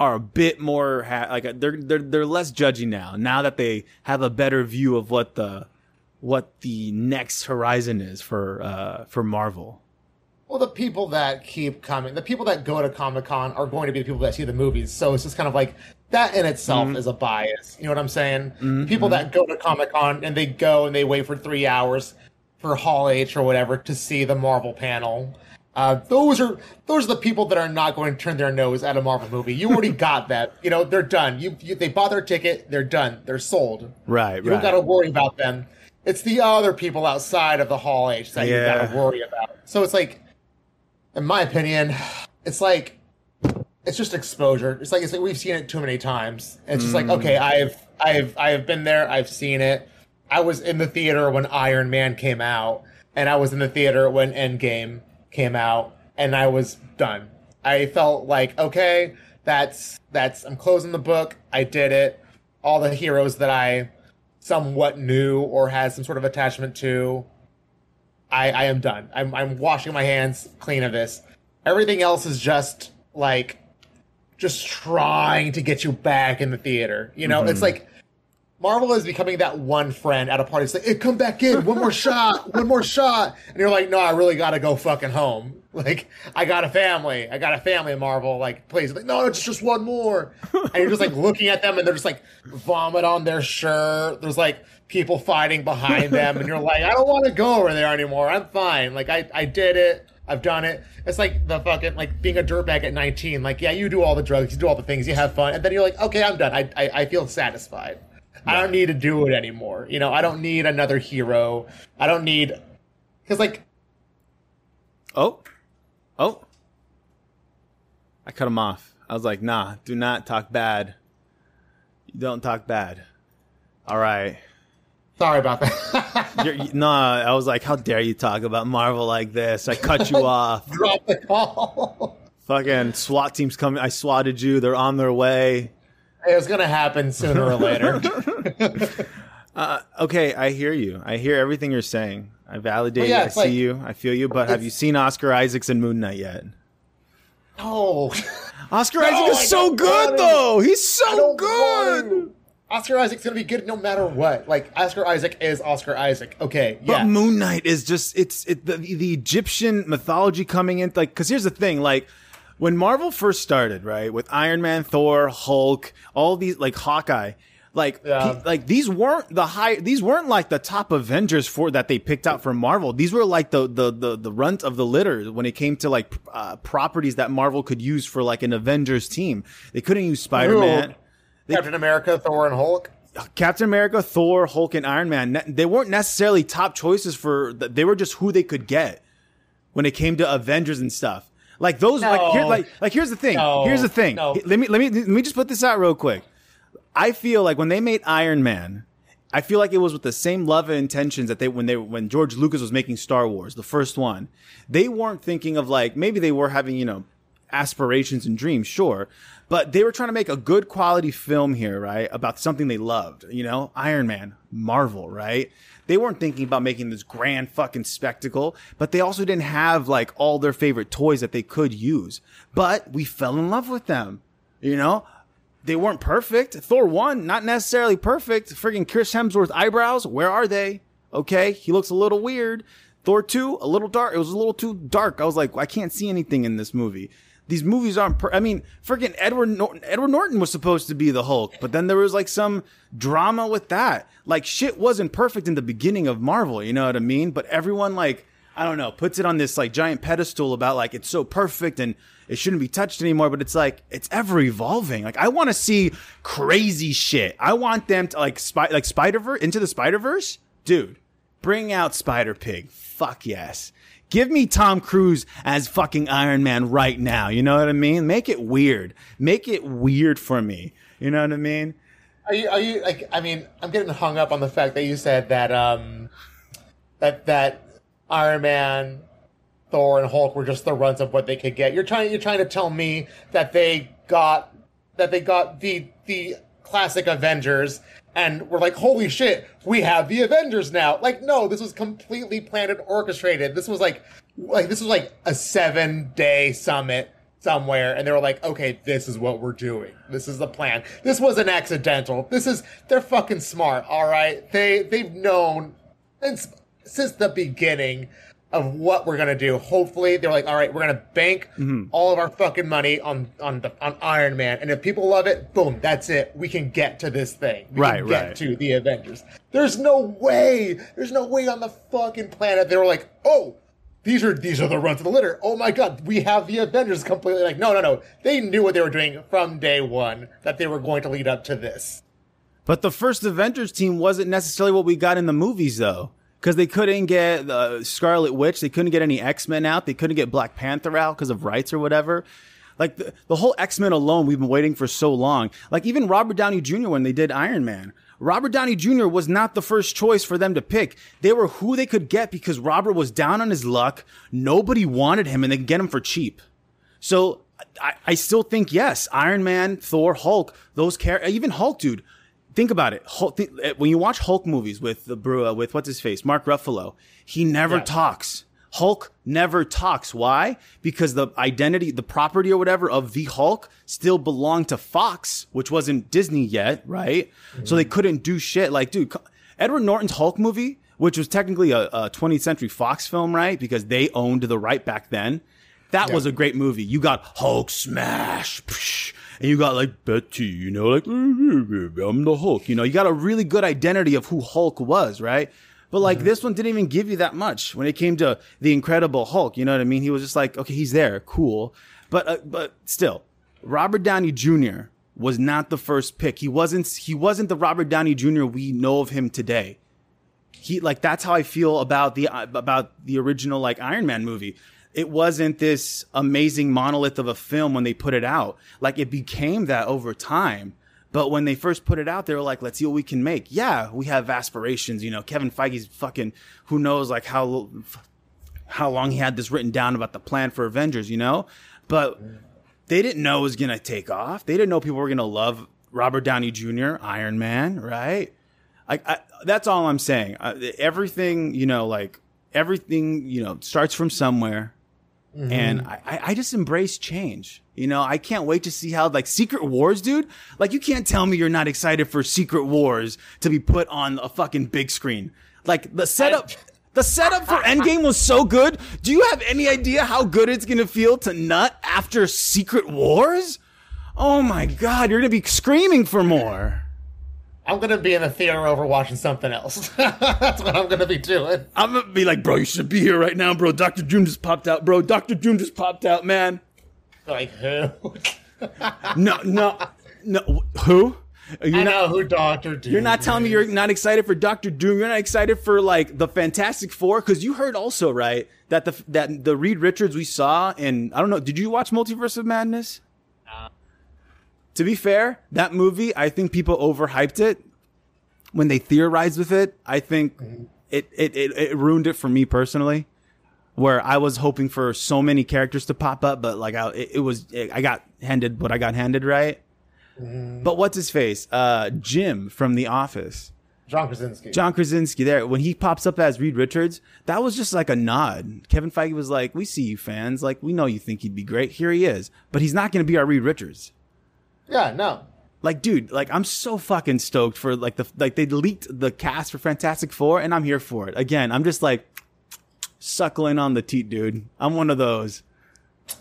are a bit more ha- like uh, they're they're they're less judgy now. Now that they have a better view of what the what the next horizon is for uh for Marvel. Well, the people that keep coming, the people that go to Comic Con are going to be the people that see the movies. So it's just kind of like that in itself mm-hmm. is a bias. You know what I'm saying? The people that mm-hmm. go to Comic Con and they go and they wait for three hours for Hall H or whatever to see the Marvel panel. Uh, those are those are the people that are not going to turn their nose at a Marvel movie. You already <laughs> got that. You know they're done. You, you they bought their ticket. They're done. They're sold. Right, You don't got to worry about them. It's the other people outside of the Hall H that you got to worry about. So it's like, in my opinion, it's like it's just exposure. It's like it's like we've seen it too many times. It's just Mm. like okay, I've I've I've been there. I've seen it. I was in the theater when Iron Man came out, and I was in the theater when Endgame came out, and I was done. I felt like okay, that's that's I'm closing the book. I did it. All the heroes that I somewhat knew or had some sort of attachment to, I, I am done. I'm, I'm washing my hands clean of this. Everything else is just like, just trying to get you back in the theater. You know, it's mm-hmm. like Marvel is becoming that one friend at a party. It's like, hey, come back in, one more shot, one more shot. And you're like, no, I really got to go fucking home. <laughs> Like, I got a family. I got a family, Marvel. Like, please. Like, no, it's just one more. And you're just like <laughs> looking at them and they're just like vomit on their shirt. There's like people fighting behind them. And you're like, I don't want to go over there anymore. I'm fine. Like, I, I did it. I've done it. It's like the fucking, like being a dirtbag at 19. Like, yeah, you do all the drugs, you do all the things, you have fun. And then you're like, okay, I'm done. I, I, I feel satisfied. I don't need to do it anymore. You know, I don't need another hero. I don't need because like Oh, oh! I cut him off. I was like, "Nah, do not talk bad. You don't talk bad." All right. sorry about that. <laughs> You, nah, I was like, "How dare you talk about Marvel like this?" I cut you <laughs> off. Drop the call. Fucking SWAT teams coming. I swatted you. They're on their way. It was gonna happen sooner or later. <laughs> Uh, okay, I hear you. I hear everything you're saying. I validate. Yeah. I see like- you. I feel you. But have you seen Oscar Isaacs and Moon Knight yet? no, <laughs> Oscar No, Isaac I is so good, though. He's so good. Oscar Isaac's gonna be good no matter what. Like Oscar Isaac is Oscar Isaac. Okay, But yeah. Moon Knight is just it's it, the the Egyptian mythology coming in like because here's the thing like when Marvel first started right with Iron Man, Thor, Hulk, all these like Hawkeye. Like, Yeah. pe- like these weren't the high. These weren't like the top Avengers for that they picked out from Marvel. These were like the the the the runt of the litter when it came to like uh, properties that Marvel could use for like an Avengers team. They couldn't use Spider Man. Captain America, Thor, and Hulk. Captain America, Thor, Hulk, and Iron Man, they weren't necessarily top choices for, they were just who they could get when it came to Avengers and stuff. Like those, like, here, like, like, here's the thing. No. Here's the thing. No. Let me, let me, let me just put this out real quick. I feel like when they made Iron Man, I feel like it was with the same love and intentions that they when they when George Lucas was making Star Wars, the first one. They weren't thinking of like maybe they were having, you know, aspirations and dreams, sure, but they were trying to make a good quality film here, right? About something they loved, you know, Iron Man, Marvel, right? They weren't thinking about making this grand fucking spectacle, but they also didn't have like all their favorite toys that they could use. But we fell in love with them, you know? They weren't perfect. Thor 1, not necessarily perfect. Friggin' Chris Hemsworth eyebrows, where are they? Okay, he looks a little weird. Thor 2, a little dark. It was a little too dark. I was like, I can't see anything in this movie. These movies aren't. Per- I mean, freaking Edward Norton. Edward Norton was supposed to be the Hulk, but then there was like some drama with that. Like shit wasn't perfect in the beginning of Marvel. You know what I mean? But everyone like I don't know puts it on this like giant pedestal about like it's so perfect and it shouldn't be touched anymore. But it's like it's ever evolving. Like I want to see crazy shit. I want them to like spy like Spider Verse into the Spider Verse, dude. Bring out Spider Pig. Fuck yes. Give me Tom Cruise as fucking Iron Man right now. You know what I mean? Make it weird. Make it weird for me. You know what I mean? Are you? Are you like? I mean, I'm getting hung up on the fact that you said that um, that that Iron Man, Thor, and Hulk were just the runs of what they could get. You're trying. You're trying to tell me that they got that they got the the classic Avengers and we're like, holy shit, we have the Avengers now. Like, no, this was completely planned and orchestrated. This was like, like this was like a seven day summit somewhere, and they were like, okay, this is what we're doing. This is the plan. This wasn't accidental. This is they're fucking smart. All right, they they've known since since the beginning of what we're gonna do. Hopefully, they're like, all right, we're gonna bank mm-hmm. all of our fucking money on on the, on Iron Man, and if people love it, boom, that's it. We can get to this thing. We Right, can get right. to the Avengers. There's no way. There's no way on the fucking planet they were like, oh. These are these are the runs of the litter. Oh my god, we have the Avengers completely like no no no. They knew what they were doing from day one that they were going to lead up to this. But the first Avengers team wasn't necessarily what we got in the movies, though. Because they couldn't get uh, Scarlet Witch, they couldn't get any X Men out, they couldn't get Black Panther out because of rights or whatever. Like the, the whole X Men alone, we've been waiting for so long. Like even Robert Downey Jr. when they did Iron Man, Robert Downey Jr. was not the first choice for them to pick. They were who they could get because Robert was down on his luck. Nobody wanted him, and they could get him for cheap. So I, I still think yes, Iron Man, Thor, Hulk, those char- even Hulk, dude. Think about it. Hulk, th- eh, when you watch Hulk movies with the brewer, with what's his face, Mark Ruffalo, he never Yeah. talks. Hulk never talks. Why? Because the identity, the property or whatever of the Hulk still belonged to Fox, which wasn't Disney yet, right? So they couldn't do shit. Like, dude, Edward Norton's Hulk movie, which was technically a, a 20th Century Fox film, right? Because they owned the right back then. That was a great movie. You got Hulk smash, psh, and you got like Betty, you know, like I'm the Hulk. You know, you got a really good identity of who Hulk was, right? But like this one didn't even give you that much when it came to the Incredible Hulk. You know what I mean? He was just like, okay, he's there, cool. But uh, but still, Robert Downey Jr. was not the first pick. He wasn't. He wasn't the Robert Downey Jr. we know of him today he like that's how I feel about the about the original like Iron Man movie. It wasn't this amazing monolith of a film when they put it out. Like it became that over time. But when they first put it out, they were like, "Let's see what we can make." Yeah, we have aspirations. You know, Kevin Feige's fucking who knows like how how long he had this written down about the plan for Avengers. You know, but they didn't know it was gonna take off. They didn't know people were gonna love Robert Downey Jr., Iron Man, right? I, I that's all I'm saying. Everything, you know, like everything, you know, starts from somewhere. And I, I I just embrace change. You know, I can't wait to see how like Secret Wars, dude. Like you can't tell me you're not excited for Secret Wars to be put on a fucking big screen. Like the setup <laughs> the setup for Endgame was so good. Do you have any idea how good it's gonna feel to nut after Secret Wars? Oh my god, you're gonna be screaming for more. I'm gonna be in the theater over watching something else. <laughs> That's what I'm gonna be doing. I'm gonna be like, bro, you should be here right now, bro. Dr. Doom just popped out, bro. Dr. Doom just popped out, man. Like who? <laughs> No, no, no. Who? You're I not, know who Doctor Doom. you're not telling me you're not excited for Doctor Doom. You're not excited for like the Fantastic Four because you heard also right that the that the Reed Richards we saw in I don't know. Did you watch Multiverse of Madness? To be fair, that movie I think people overhyped it when they theorized with it. I think it, it it it ruined it for me personally. where I was hoping for so many characters to pop up, but like I, it, it was, I got handed what I got handed, right? But what's his face? Uh, Jim from The Office. John Krasinski. John Krasinski there. When he pops up as Reed Richards, that was just like a nod. Kevin Feige was like, we see you fans. Like, we know you think he'd be great. Here he is. But he's not going to be our Reed Richards. Yeah, no. Like, dude, like I'm so fucking stoked for like the, like they leaked the cast for Fantastic Four and I'm here for it. Again, I'm just like suckling on the teat, dude. I'm one of those.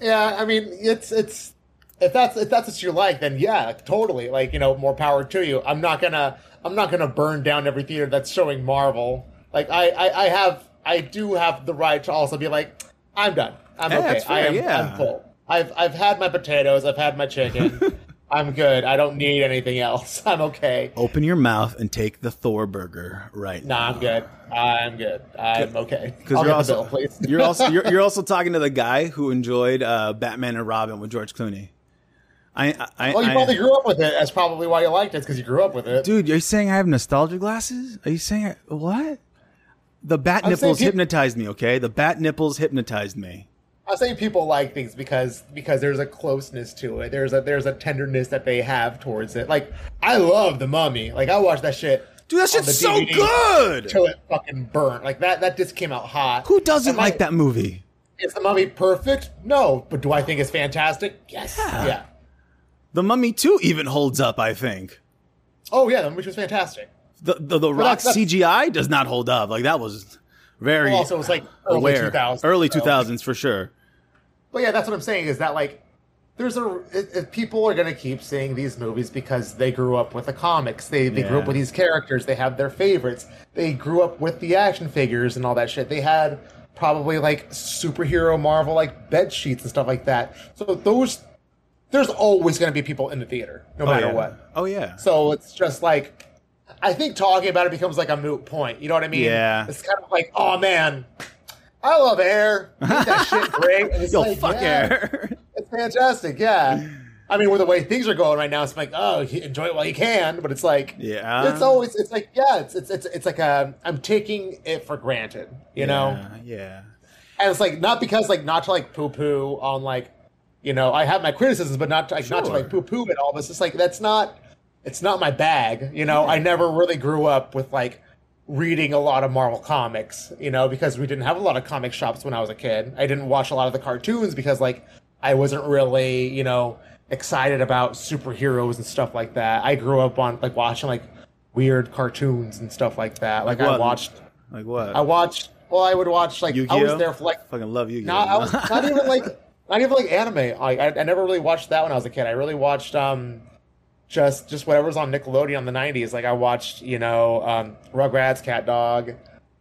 Yeah, I mean, it's it's if that's if that's what you like, then yeah, totally. Like you know, more power to you. I'm not gonna I'm not gonna burn down every theater that's showing Marvel. Like I I, I have I do have the right to also be like I'm done. I'm okay. fair, I am yeah. I'm full. I've I've had my potatoes. I've had my chicken. <laughs> I'm good. I don't need anything else. <laughs> I'm okay. Open your mouth and take the Thor burger right now. Nah, I'm good. I'm good. I'm okay. Because you're also bill, <laughs> you're also you're, you're also <laughs> talking to the guy who enjoyed uh, Batman and Robin with George Clooney. I, I, Well, you I- probably grew up with it. That's probably why you liked it, because you grew up with it. dude, are you're saying I have nostalgia glasses? Are you saying I, what? The bat I'm nipples hypnotized me. Okay, the bat nipples hypnotized me. I say people like things because because there's a closeness to it. There's a there's a tenderness that they have towards it. Like I love the Mummy. Like I watched that shit. Dude, that shit's so DVD good. Till it fucking burnt. Like that that disc came out hot. Who doesn't And, like that movie? Is the Mummy perfect? No, but do I think it's fantastic? Yes. Yeah. Yeah. The Mummy Two even holds up. I think Oh yeah, the movie was fantastic. the the, the Rock that's- CGI does not hold up. Like that was very Well, also, it was like early aware. 2000s. early so- two thousands for sure. But yeah, that's what I'm saying is that like there's a if if people are gonna keep seeing these movies because they grew up with the comics, they they grew up with these characters, they have their favorites, they grew up with the action figures and all that shit. They had probably like superhero Marvel like bed sheets and stuff like that. So those there's always gonna be people in the theater, no Oh, matter yeah. what. Oh yeah. So it's just like I think talking about it becomes like a moot point. You know what I mean? Yeah. It's kind of like, oh man, I love air. That shit <laughs> great? And it's Yo, like, fuck yeah, air. It's fantastic, yeah. I mean, with the way things are going right now, it's like, oh, enjoy it while you can, but it's like, Yeah. it's always, it's like, yeah, it's it's it's, it's like a, I'm taking it for granted, you know, Yeah, yeah. and it's like not because like not to like poo poo on like, you know, I have my criticisms, but not to, like not to Sure. like poo poo it all. But it's just like that's not, it's not my bag, you know. I never really grew up with like reading a lot of Marvel comics, you know, because we didn't have a lot of comic shops when I was a kid. I didn't watch a lot of the cartoons because like I wasn't really, you know, excited about superheroes and stuff like that. I grew up on like watching like weird cartoons and stuff like that. Like, I watched Like what? I watched well, I would watch like I Yu-Gi-Oh? was there for like fucking love you. no, I was not even like not even like anime. Like I, I never really watched that when I was a kid. I really watched um just just whatever was on Nickelodeon in the nineties. Like I watched, you know, um Rugrats, CatDog,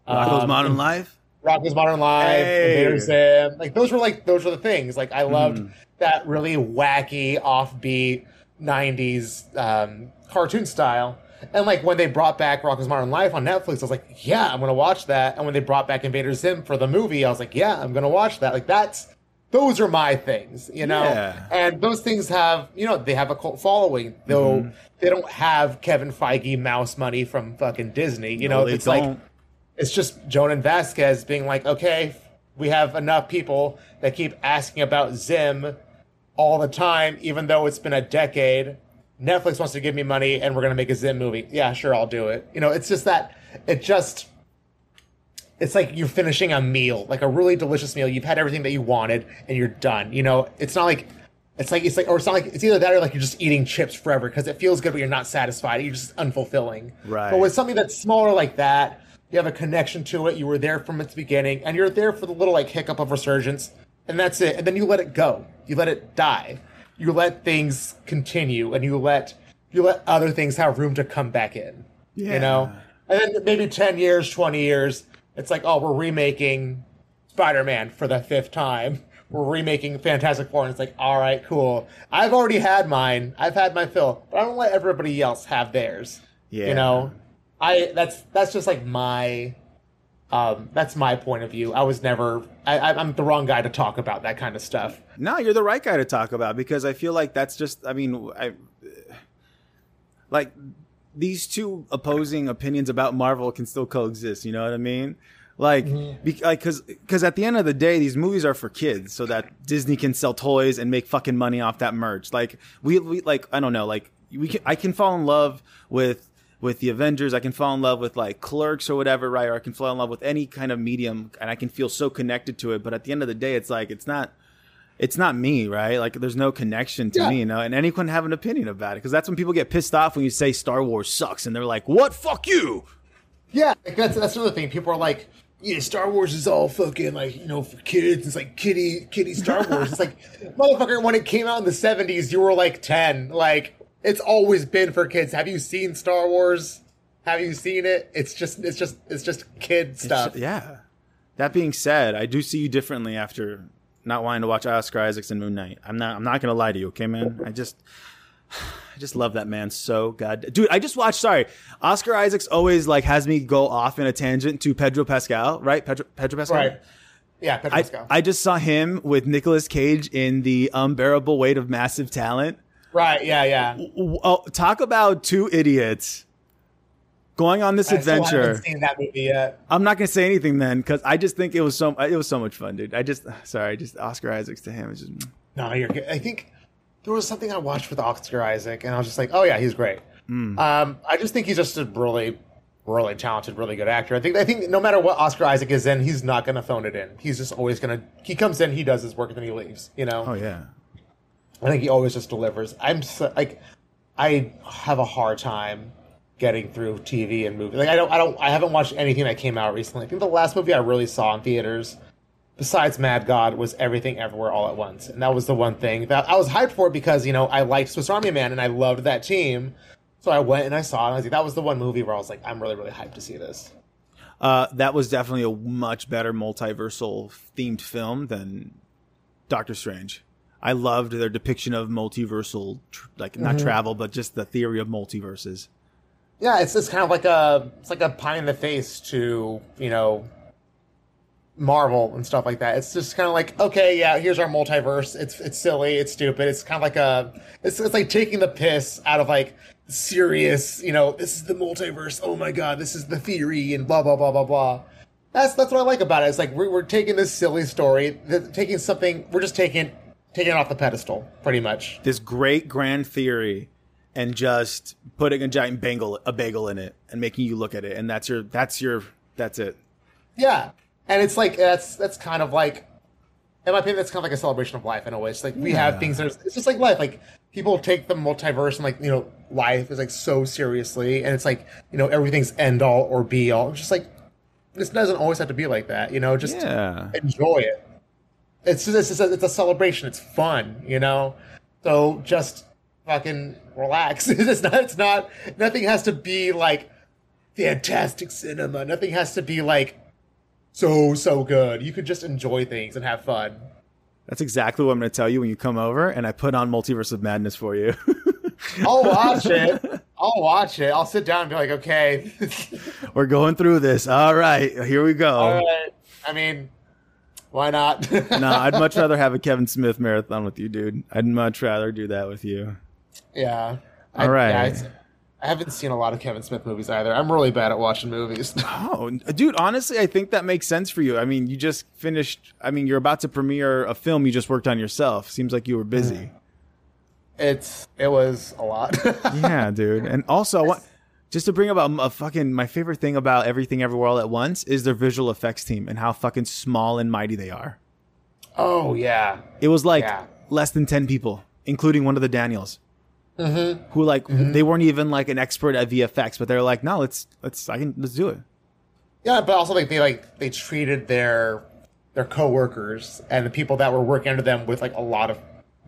Rocko's um, Modern Life. Rocko's Modern Life, Hey. Invader Zim. Like those were like those were the things. Like I loved Hmm. that really wacky, offbeat '90s um, cartoon style. And like when they brought back Rocko's Modern Life on Netflix, I was like, yeah, I'm gonna watch that. And when they brought back Invader Zim for the movie, I was like, yeah, I'm gonna watch that. Like that's those are my things, you know. Yeah. And those things have, you know, they have a cult following, though Mm-hmm. they don't have Kevin Feige mouse money from fucking Disney. You No, know, it's like don't. it's just Jhonen Vasquez being like, okay, we have enough people that keep asking about Zim all the time, even though it's been a decade. Netflix wants to give me money and we're going to make a Zim movie. Yeah, sure, I'll do it. You know, it's just that, it just, it's like you're finishing a meal, like a really delicious meal. You've had everything that you wanted and you're done. You know, it's not like, it's like, it's like, or it's not like, it's either that or like you're just eating chips forever because it feels good, but you're not satisfied. You're just unfulfilling. Right. But with something that's smaller like that, you have a connection to it. You were there from its beginning, and you're there for the little like hiccup of resurgence, and that's it. And then you let it go. You let it die. You let things continue, and you let you let other things have room to come back in. Yeah. You know, and then maybe ten years, twenty years, it's like, oh, we're remaking Spider-Man for the fifth time. <laughs> We're remaking Fantastic Four, and it's like, all right, cool. I've already had mine. I've had my fill, but I don't let everybody else have theirs. Yeah. You know, I that's that's just like my um that's my point of view. I was never I, I- I'm the wrong guy to talk about that kind of stuff. No, you're the right guy to talk about because I feel like that's just. I mean, I like these two opposing opinions about Marvel can still coexist. You know what I mean? Like, be, like, because because at the end of the day, these movies are for kids, so that Disney can sell toys and make fucking money off that merch. Like, we, we like I don't know, like we can I can fall in love with with the Avengers. I can fall in love with like Clerks or whatever, right? Or I can fall in love with any kind of medium, and I can feel so connected to it. But at the end of the day, it's like it's not it's not me, right? Like there's no connection to Yeah. me, you know, and anyone have an opinion about it because that's when people get pissed off when you say Star Wars sucks and they're like, "What? Fuck you!" Yeah, like that's that's another thing. People are like, yeah, Star Wars is all fucking like you know for kids. It's like kitty kitty Star <laughs> Wars. it's like motherfucker. When it came out in the seventies, you were like ten. Like it's always been for kids. Have you seen Star Wars? Have you seen it? It's just it's just it's just kid stuff. Yeah. That being said, I do see you differently after not wanting to watch Oscar Isaacs and Moon Knight. I'm not. I'm not gonna lie to you, okay, man. I just. I just love that man so god, dude. I just watched. Sorry, Oscar Isaacs always like has me go off in a tangent to Pedro Pascal, right? Pedro, Pedro Pascal, Right. Yeah, Pedro I, Pascal. I just saw him with Nicolas Cage in the unbearable weight of massive talent. Right? Yeah, yeah. Oh, talk about two idiots going on this I adventure. haven't seen that movie yet. I'm not gonna say anything then because I just think it was so it was so much fun, dude. I just sorry, just Oscar Isaacs to him is just No, you're good. I think there was something I watched with Oscar Isaac, and I was just like, oh yeah, he's great. Mm. Um, I just think he's just a really, really talented, really good actor. I think I think no matter what Oscar Isaac is in, he's not gonna phone it in. He's just always gonna. He comes in, he does his work, and then he leaves. You know. oh yeah. I think he always just delivers. I'm so, like, I have a hard time getting through TV and movies. Like, I don't, I don't, I haven't watched anything that came out recently. I think the last movie I really saw in theaters, besides Mad God, was Everything Everywhere All at Once, and that was the one thing that I was hyped for because you know I liked Swiss Army Man and I loved that team. So I went and I saw it. And I was like, that was the one movie where I was like, I'm really, really hyped to see this. Uh, that was definitely a much better multiversal themed film than Doctor Strange. I loved their depiction of multiversal, tr- like not travel, but just the theory of multiverses. Yeah, it's it's kind of like a it's like a pie in the face to you know Marvel and stuff like that. It's just kind of like okay, yeah, here's our multiverse. It's it's silly, it's stupid. It's kind of like a it's it's like taking the piss out of like serious. You know, this is the multiverse. Oh my god, this is the theory and blah blah blah blah blah. That's that's what I like about it. It's like we're we're taking this silly story, taking something, we're just taking taking it off the pedestal, pretty much. This great grand theory, and just putting a giant bagel, a bagel in it, and making you look at it, and that's your that's your that's it. Yeah, and it's like that's that's kind of like, in my opinion, that's kind of like a celebration of life in a way. It's like we Yeah. have things that are, it's just like life. Like people take the multiverse and like you know life is like so seriously, and it's like you know everything's end all or be all. It's just like this doesn't always have to be like that. You know, just Yeah. enjoy it. It's just, it's just a, it's a celebration. It's fun. You know, so just fucking relax. <laughs> it's not. It's not. Nothing has to be like fantastic cinema. Nothing has to be like so so good. You could just enjoy things and have fun. That's exactly what I'm going to tell you when you come over, and I put on Multiverse of Madness for you. <laughs> I'll watch <laughs> it. I'll watch it. I'll sit down and be like, okay, We're going through this. All right, here we go. all right. I mean, why not? no, I'd much rather have a Kevin Smith marathon with you, dude. I'd much rather do that with you. Yeah. All right. I, yeah, I haven't seen a lot of Kevin Smith movies either. I'm really bad at watching movies. <laughs> Oh, dude, honestly, I think that makes sense for you. I mean, you just finished, I mean, you're about to premiere a film you just worked on yourself. Seems like you were busy. Mm. it's it was a lot. <laughs> yeah, dude. And also, I want, just to bring up a, a fucking, my favorite thing about Everything Everywhere All at Once is their visual effects team and how fucking small and mighty they are. oh yeah. It was like Yeah. less than 10 people, including one of the Daniels. Mm-hmm. Who like mm-hmm. they weren't even like an expert at VFX, but they're like, no, let's let's I can let's do it. Yeah, but also like they like they treated their their coworkers and the people that were working under them with like a lot of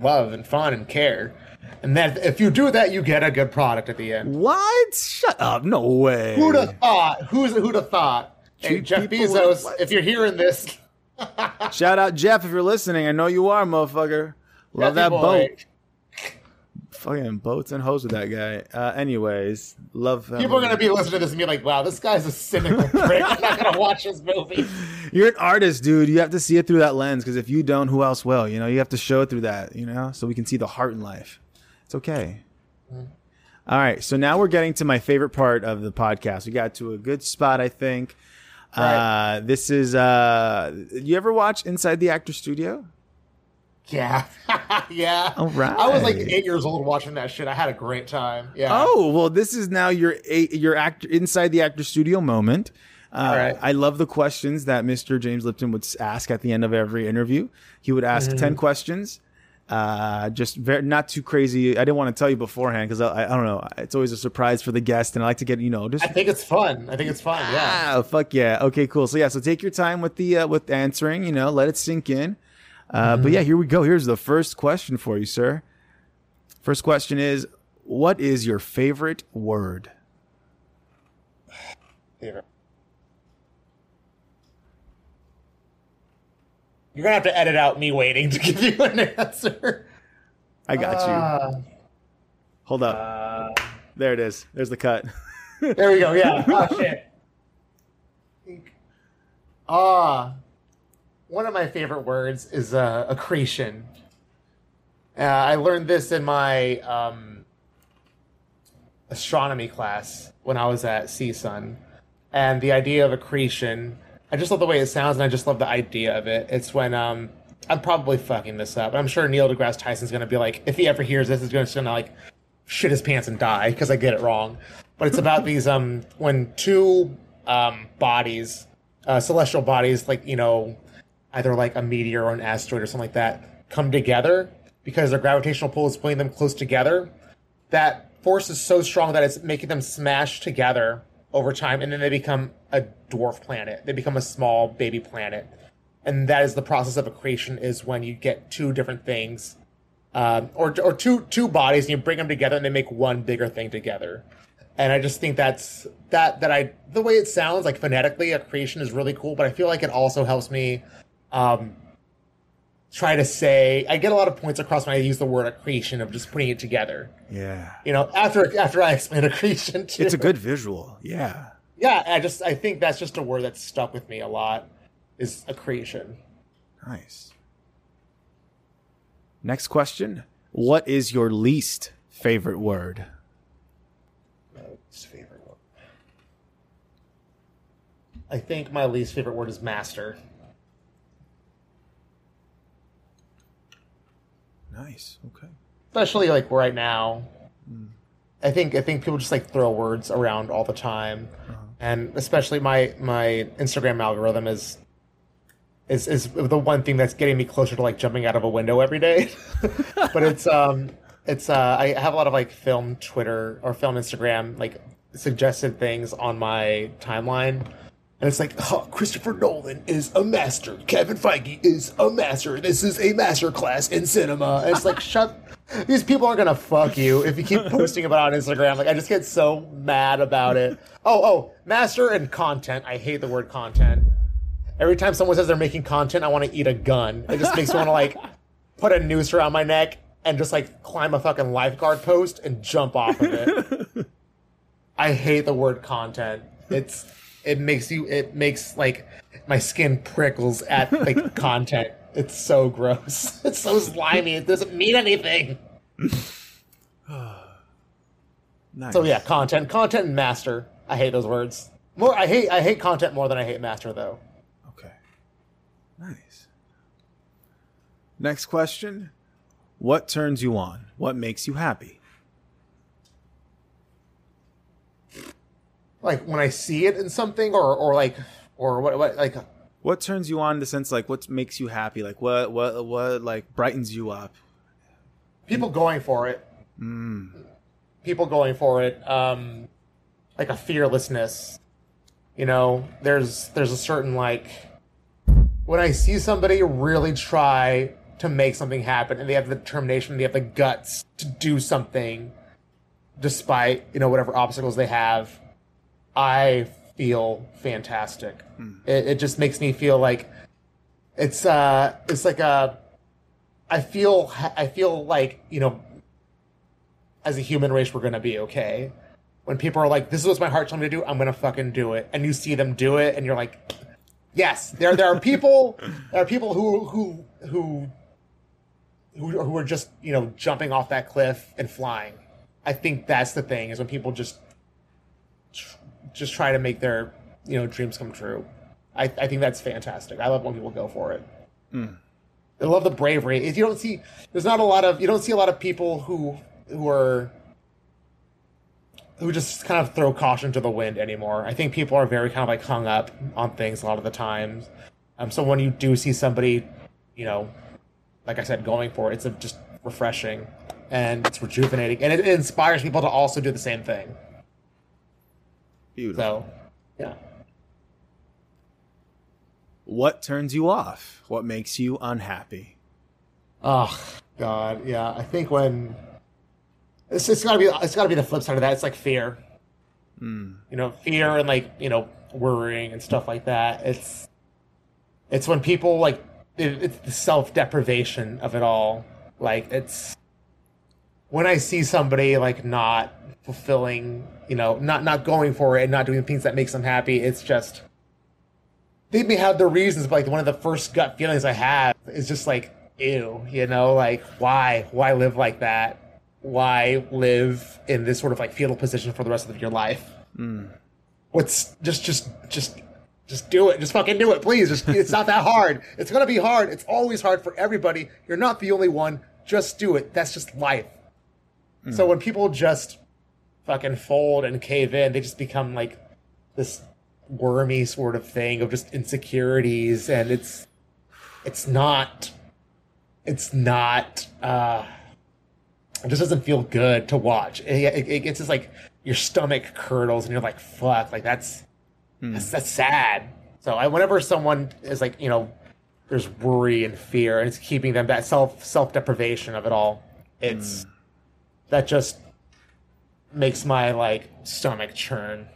love and fun and care. And that if you do that, you get a good product at the end. What? Shut up! No way. Who'd have thought? Who's who'd have thought? Hey, Jeff Bezos, like- if you're hearing this, <laughs> Shout out Jeff if you're listening. I know you are, motherfucker. Love that boat. Fucking boats and hoes with that guy. Uh, anyways, love. People are gonna be listening to this and be like, "Wow, this guy's a cynical <laughs> prick. I'm not gonna watch his movie." You're an artist, dude. You have to see it through that lens because if you don't, who else will? You know, you have to show it through that. You know, so we can see the heart in life. It's okay. All right, so now we're getting to my favorite part of the podcast. We got to a good spot, I think. Right. Uh, this is. Uh, you ever watch Inside the Actor Studio? Yeah, <laughs> yeah. All right. I was like eight years old watching that shit. I had a great time. Yeah. Oh well, this is now your a- your actor inside the actor studio moment. Uh, All right. I love the questions that Mr. James Lipton would ask at the end of every interview. He would ask ten questions, uh, just very, not too crazy. I didn't want to tell you beforehand because I, I don't know. It's always a surprise for the guest, and I like to get you know just I think it's fun. I think it's fun. Yeah. ah fuck yeah. Okay, cool. So yeah, so take your time with the uh, with answering. You know, let it sink in. Uh, But yeah, here we go. Here's the first question for you, sir. First question is, what is your favorite word? Favorite. You're gonna have to edit out me waiting to give you an answer. I got you. Uh, Hold up. uh, There it is. There's the cut. there we go. Yeah. <laughs> Oh shit. Ah, one of my favorite words is uh, accretion, Uh, I learned this in my um, astronomy class when I was at CSUN. And the idea of accretion, I just love the way it sounds, and I just love the idea of it. It's when um, I'm probably fucking this up. I'm sure Neil deGrasse Tyson's gonna be like, if he ever hears this, he's gonna, gonna like shit his pants and die because I get it wrong. But it's about these um, when two um, bodies, uh, celestial bodies, like you know, either like a meteor or an asteroid or something like that, come together because their gravitational pull is pulling them close together. That force is so strong that it's making them smash together over time, and then they become a dwarf planet. They become a small baby planet, and that is the process of accretion. Is when you get two different things, um, or or two two bodies, and you bring them together, and they make one bigger thing together. And I just think that's that that I the way it sounds like phonetically, accretion is really cool. But I feel like it also helps me um, try to say I get a lot of points across when I use the word accretion of just putting it together. Yeah. You know, after after I explain accretion, too. It's a good visual. Yeah. Yeah, I just I think that's just a word that's stuck with me a lot is accretion. Nice. Next question. What is your least favorite word? Least favorite word. I think my least favorite word is master. Nice. Okay. Especially like right now. I think I think people just like throw words around all the time. And especially my my Instagram algorithm is is is the one thing that's getting me closer to like jumping out of a window every day. <laughs> but it's um it's uh I have a lot of like film Twitter or film Instagram like suggested things on my timeline. And it's like, oh, Christopher Nolan is a master. Kevin Feige is a master. This is a master class in cinema. And it's like, <laughs> shut. These people aren't gonna fuck you if you keep <laughs> posting about it on Instagram. Like, I just get so mad about it. Oh, oh, master and content. I hate the word content. Every time someone says they're making content, I want to eat a gun. It just makes me want to like <laughs> put a noose around my neck and just like climb a fucking lifeguard post and jump off of it. I hate the word content. It's it makes you it makes like my skin prickles at like <laughs> content. It's so gross. <laughs> It's so slimy. It doesn't mean anything. Nice. <sighs> So yeah, content, content, and master. I hate those words. More, I hate I hate content more than I hate master though. Okay. Nice. Next question. What turns you on? What makes you happy? Like when I see it in something, or or like or what what like What turns you on in the sense like what makes you happy? Like what what what like brightens you up? people going for it. People going for it. Um, like a fearlessness. You know, there's there's a certain like when I see somebody really try to make something happen and they have the determination, they have the guts to do something despite, you know, whatever obstacles they have, I feel fantastic. It, it just makes me feel like it's uh it's like a I feel I feel like, you know, as a human race we're going to be okay. When people are like this is what my heart telling me to do, I'm going to fucking do it. And you see them do it and you're like yes, there there are <laughs> people there are people who who who who, who are just, you know, jumping off that cliff and flying. I think that's the thing is when people just just try to make their you know dreams come true. I, I think that's fantastic. I love when people go for it. I love the bravery. If you don't see, there's not a lot of you don't see a lot of people who who are who just kind of throw caution to the wind anymore. I think people are very kind of like hung up on things a lot of the times. Um, so when you do see somebody, you know, like I said, going for it, it's just refreshing and it's rejuvenating, and it, it inspires people to also do the same thing. Beautiful. So, yeah. What turns you off? What makes you unhappy? Oh God, yeah. I think when it's, it's gotta be it's gotta be the flip side of that. It's like fear. Hmm. You know, fear and like you know worrying and stuff like that. It's it's when people like it, it's the self deprivation of it all. Like it's when I see somebody like not fulfilling, you know, not not going for it and not doing things that makes them happy. It's just they may have their reasons, but like one of the first gut feelings I have is just like ew, you know, like why, why live like that? Why live in this sort of like fetal position for the rest of your life? Hmm. What's just, just, just, just do it. Just fucking do it, please. Just, it's not that hard. It's gonna be hard. It's always hard for everybody. You're not the only one. Just do it. That's just life. So when people just fucking fold and cave in, they just become like this wormy sort of thing of just insecurities, and it's it's not it's not uh it just doesn't feel good to watch. It, it, it gets just like your stomach curdles, and you're like, fuck, like that's that's, that's sad. So I, whenever someone is like, you know, there's worry and fear, and it's keeping them that self self deprivation of it all. It's that just makes my like stomach churn.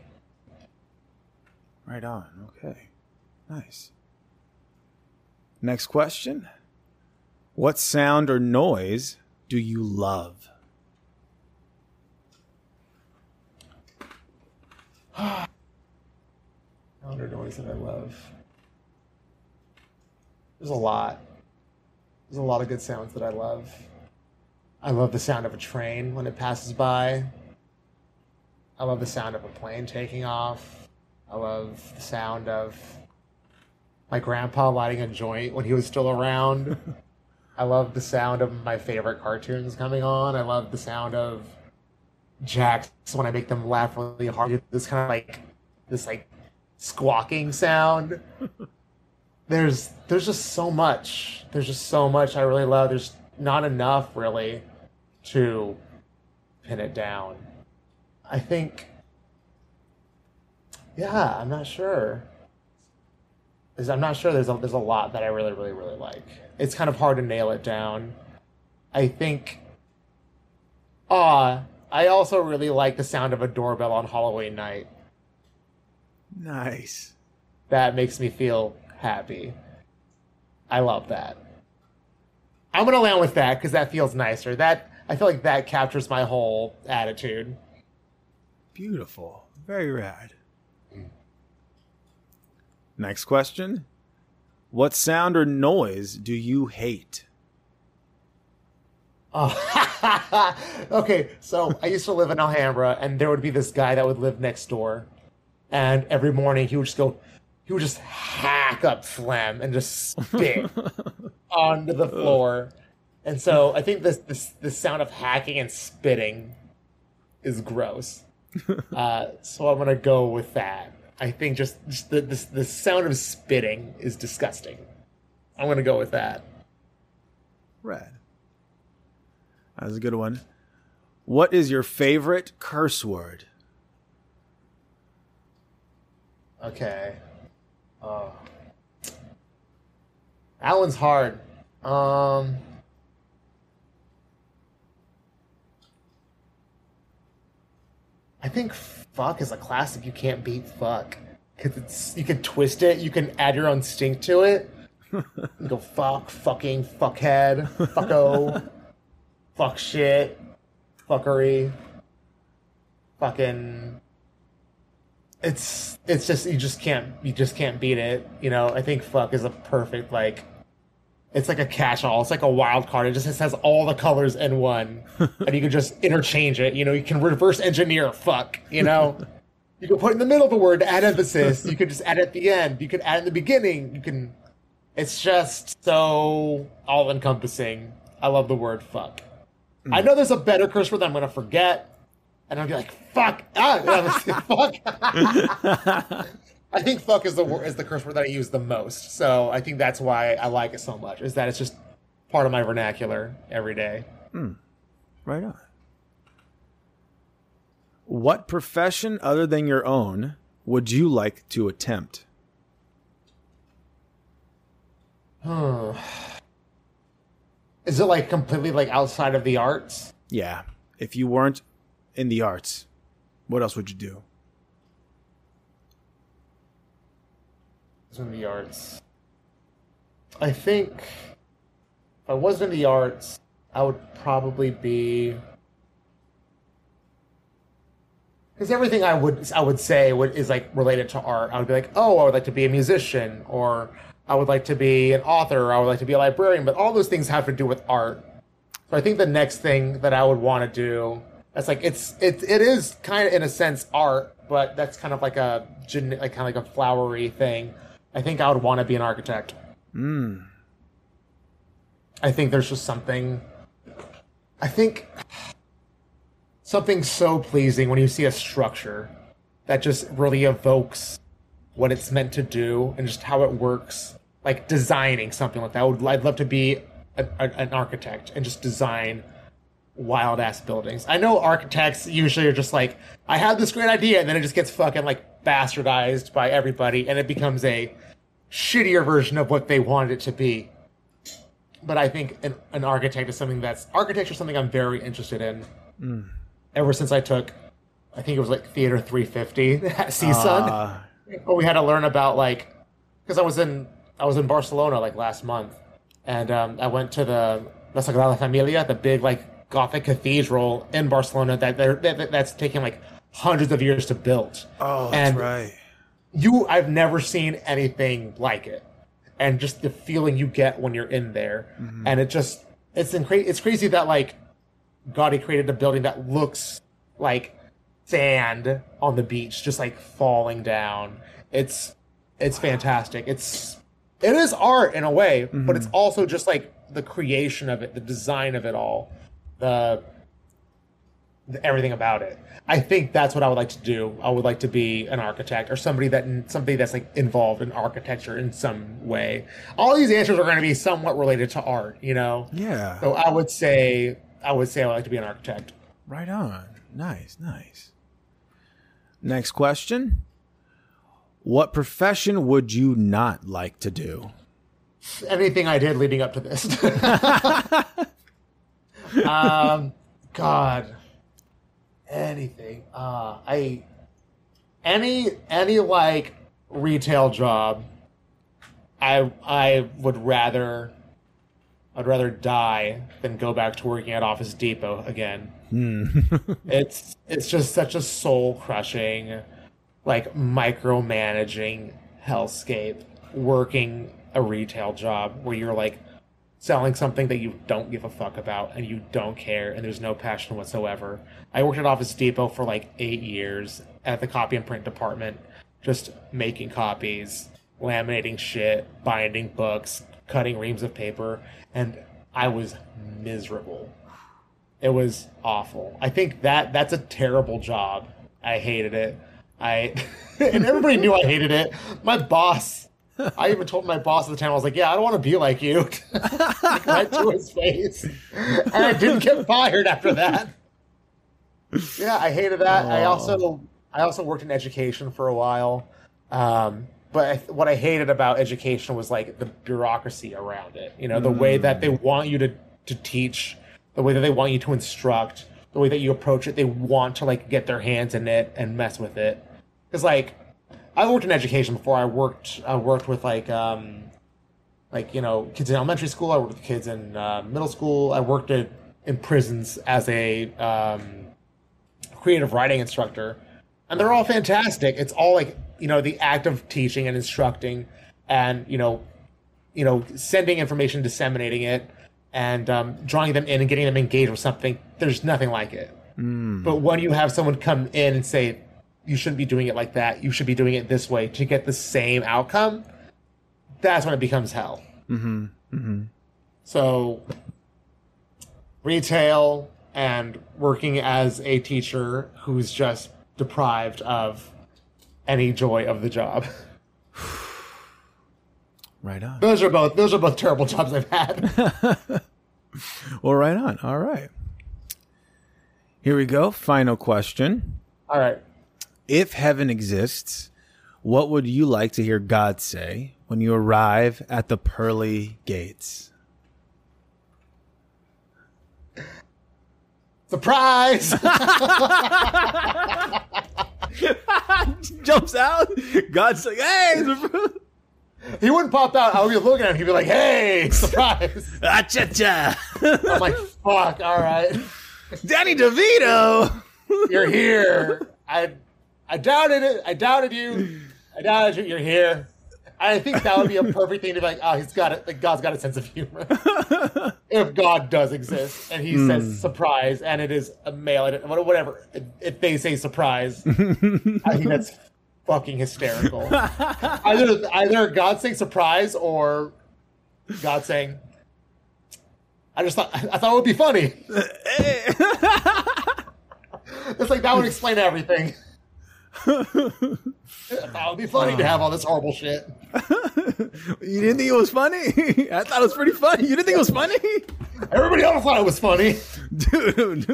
Right on. Okay. Nice. Next question. What sound or noise do you love? <sighs> Sound or noise that I love. There's a lot. There's a lot of good sounds that I love. I love the sound of a train when it passes by. I love the sound of a plane taking off. I love the sound of my grandpa lighting a joint when he was still around. <laughs> I love the sound of my favorite cartoons coming on. I love the sound of Jax when I make them laugh really hard. This kind of like this like squawking sound. <laughs> There's there's just so much. There's just so much I really love. There's not enough really to pin it down. I think yeah, I'm not sure. Is I'm not sure there's a, there's a lot that I really really really like. It's kind of hard to nail it down. I think ah, I also really like the sound of a doorbell on Halloween night. Nice. That makes me feel happy. I love that. I'm gonna land with that because that feels nicer. That I feel like that captures my whole attitude. Beautiful. Very rad. Next question. What sound or noise do you hate? Oh, <laughs> okay. So I used to live in Alhambra, and there would be this guy that would live next door, and every morning he would just go, he would just hack up phlegm and just spit <laughs> onto the floor. And so I think this this this sound of hacking and spitting is gross. <laughs> Uh, so I'm gonna go with that. I think just, just the, the the sound of spitting is disgusting. I'm gonna go with that. Red. That was a good one. What is your favorite curse word? Okay. Oh. That one's hard. Um. I think fuck is a classic you can't beat fuck. Cause it's you can twist it, you can add your own stink to it. You go fuck, fucking, fuckhead, fucko, fuck shit, fuckery, fucking it's it's just you just can't you just can't beat it. You know, I think fuck is a perfect like it's like a catch-all. It's like a wild card. It just has all the colors in one, <laughs> and you can just interchange it. You know, you can reverse engineer fuck. You know, you can put it in the middle of a word to add emphasis. You can just add it at the end. You can add it in the beginning. You can. It's just so all-encompassing. I love the word fuck. I know there's a better curse word that I'm gonna forget, and I'll be like fuck. Ah, <laughs> fuck. <laughs> I think "fuck" is the is the curse word that I use the most. So I think that's why I like it so much. Is that it's just part of my vernacular every day. Right on. What profession other than your own would you like to attempt? Hmm. <sighs> Is it like completely like outside of the arts? Yeah. If you weren't in the arts, what else would you do? It's in the arts. I think if I wasn't in the arts, I would probably be because everything I would I would say would is like related to art. I would be like, oh, I would like to be a musician, or I would like to be an author, or I would like to be a librarian, but all those things have to do with art. So I think the next thing that I would want to do, that's like it's it it is kind of in a sense art, but that's kind of like a like kind of like a flowery thing. I think I would want to be an architect. Mm. I think there's just something. I think something so pleasing when you see a structure that just really evokes what it's meant to do and just how it works. Like designing something like that. I would, I'd love to be a, a, an architect and just design wild ass buildings. I know architects usually are just like, I have this great idea, and then it just gets fucking like bastardized by everybody, and it becomes a shittier version of what they wanted it to be. But I think an, an architect is something that's architecture is something I'm very interested in. Ever since I took, I think it was like Theater 350 <laughs> at CSUN, Uh, but we had to learn about like because I was in I was in Barcelona like last month, and um, I went to the La Sagrada Familia, the big like Gothic cathedral in Barcelona that they're, that that's taking like hundreds of years to build. oh, that's And- right. You, I've never seen anything like it, and just the feeling you get when you're in there, mm-hmm. and it just it's incra- it's crazy that like Gaudi created a building that looks like sand on the beach, just like falling down. It's it's fantastic. It's it is art in a way, but mm-hmm. it's also just like the creation of it, the design of it all, the everything about it. I think that's what I would like to do. I would like to be an architect or somebody that somebody that's like involved in architecture in some way. All these answers are going to be somewhat related to art, you know. Yeah. So I would say I would say I would like to be an architect. Right on. Nice, nice. Next question. What profession would you not like to do? anything I did leading up to this. <laughs> um, God, anything. Uh, I any any like retail job. I I would rather I'd rather die than go back to working at Office Depot again. <laughs> it's it's just such a soul crushing, like micromanaging hellscape. Working a retail job where you're like selling something that you don't give a fuck about and you don't care and there's no passion whatsoever. I worked at Office Depot for like eight years at the copy and print department, just making copies, laminating shit, binding books, cutting reams of paper, and I was miserable. It was awful. I think that that's a terrible job. I hated it. I <laughs> and everybody knew I hated it. My boss I even told my boss at the time, I was like, "Yeah, I don't want to be like you." <laughs> like, right to his face, and I didn't get fired after that. Yeah, I hated that. I also, I also worked in education for a while, um, but I, what I hated about education was like the bureaucracy around it. You know, the way that they want you to to teach, the way that they want you to instruct, the way that you approach it. They want to like get their hands in it and mess with it. Because like I worked in education before. I worked I worked with like um like you know kids in elementary school. I worked with kids in uh, middle school. I worked at, in prisons as a um, creative writing instructor, and they're all fantastic. It's all like you know the act of teaching and instructing, and you know you know sending information, disseminating it, and um, drawing them in and getting them engaged with something. There's nothing like it. But when you have someone come in and say, you shouldn't be doing it like that, you should be doing it this way to get the same outcome, that's when it becomes hell. Mm-hmm. Mm-hmm. So, retail and working as a teacher who's just deprived of any joy of the job. <sighs> Right on. Those are both those are both terrible jobs I've had. <laughs> Well, right on. All right. Here we go. Final question. All right. If heaven exists, what would you like to hear God say when you arrive at the pearly gates? Surprise! <laughs> <laughs> Jumps out. God's like, hey, he wouldn't pop out. I would be looking at him. He'd be like, "Hey, <laughs> surprise!" ah, cha cha. I'm like, "Fuck! All right, Danny DeVito. you're here." I, I doubted it. I doubted you. I doubted you. You're here. I think that would be a perfect thing to be like, oh, he's got it. Like God's got a sense of humor. <laughs> if God does exist, and he Hmm. says surprise, and it is a male, and whatever. If they say surprise, I think that's fucking hysterical. <laughs> either either God saying surprise or God saying. I just thought I thought it would be funny. <laughs> it's like that would explain everything. <laughs> It would be funny to have all this horrible shit. <laughs> you didn't think it was funny? <laughs> I thought it was pretty funny. You didn't think it was funny? Everybody else thought it was funny. Dude,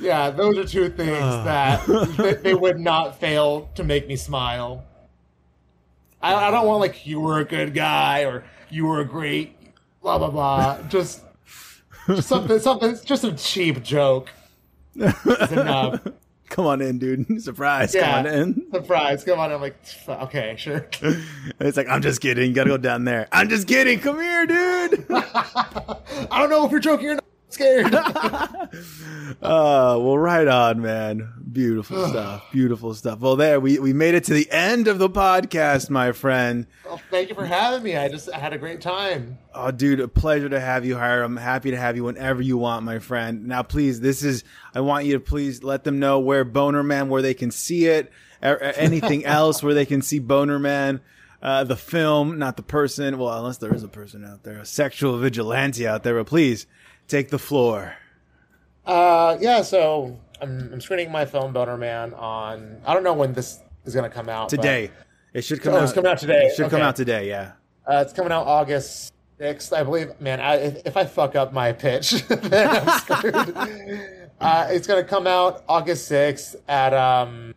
Yeah, those are two things <sighs> that they, they would not fail to make me smile. I, I don't want like you were a good guy or you were a great blah blah blah. Just, just something something just a cheap joke. enough. <laughs> Come on in, dude. <laughs> Surprise. Yeah. Come on in. Surprise! Come on, I'm like, okay, sure. <laughs> It's like, I'm just kidding. You gotta go down there. I'm just kidding. Come here, dude. I don't know if you're joking or not. Scared. <laughs> <laughs> Uh, well, right on, man. Beautiful <sighs> stuff. Beautiful stuff. Well, there we we made it to the end of the podcast, my friend. well, thank you for having me. I just I had a great time. Oh, dude, a pleasure to have you, Hiram. I'm happy to have you whenever you want, my friend. Now, please, this is, I want you to please let them know where Boner Man, where they can see it, or, or anything <laughs> else where they can see Boner Man, uh, the film, not the person. Well, unless there is a person out there, a sexual vigilante out there, but please take the floor. Uh, yeah. So I'm, I'm screening my film Boner Man on. I don't know when this is going to come out but- Today. It should come Oh, out. it's coming out today. It should come out today, yeah. Uh, it's coming out August 6th, I believe. Man, I, if, if I fuck up my pitch, <laughs> then I'm screwed. <laughs> uh, it's going to come out August 6th at, um,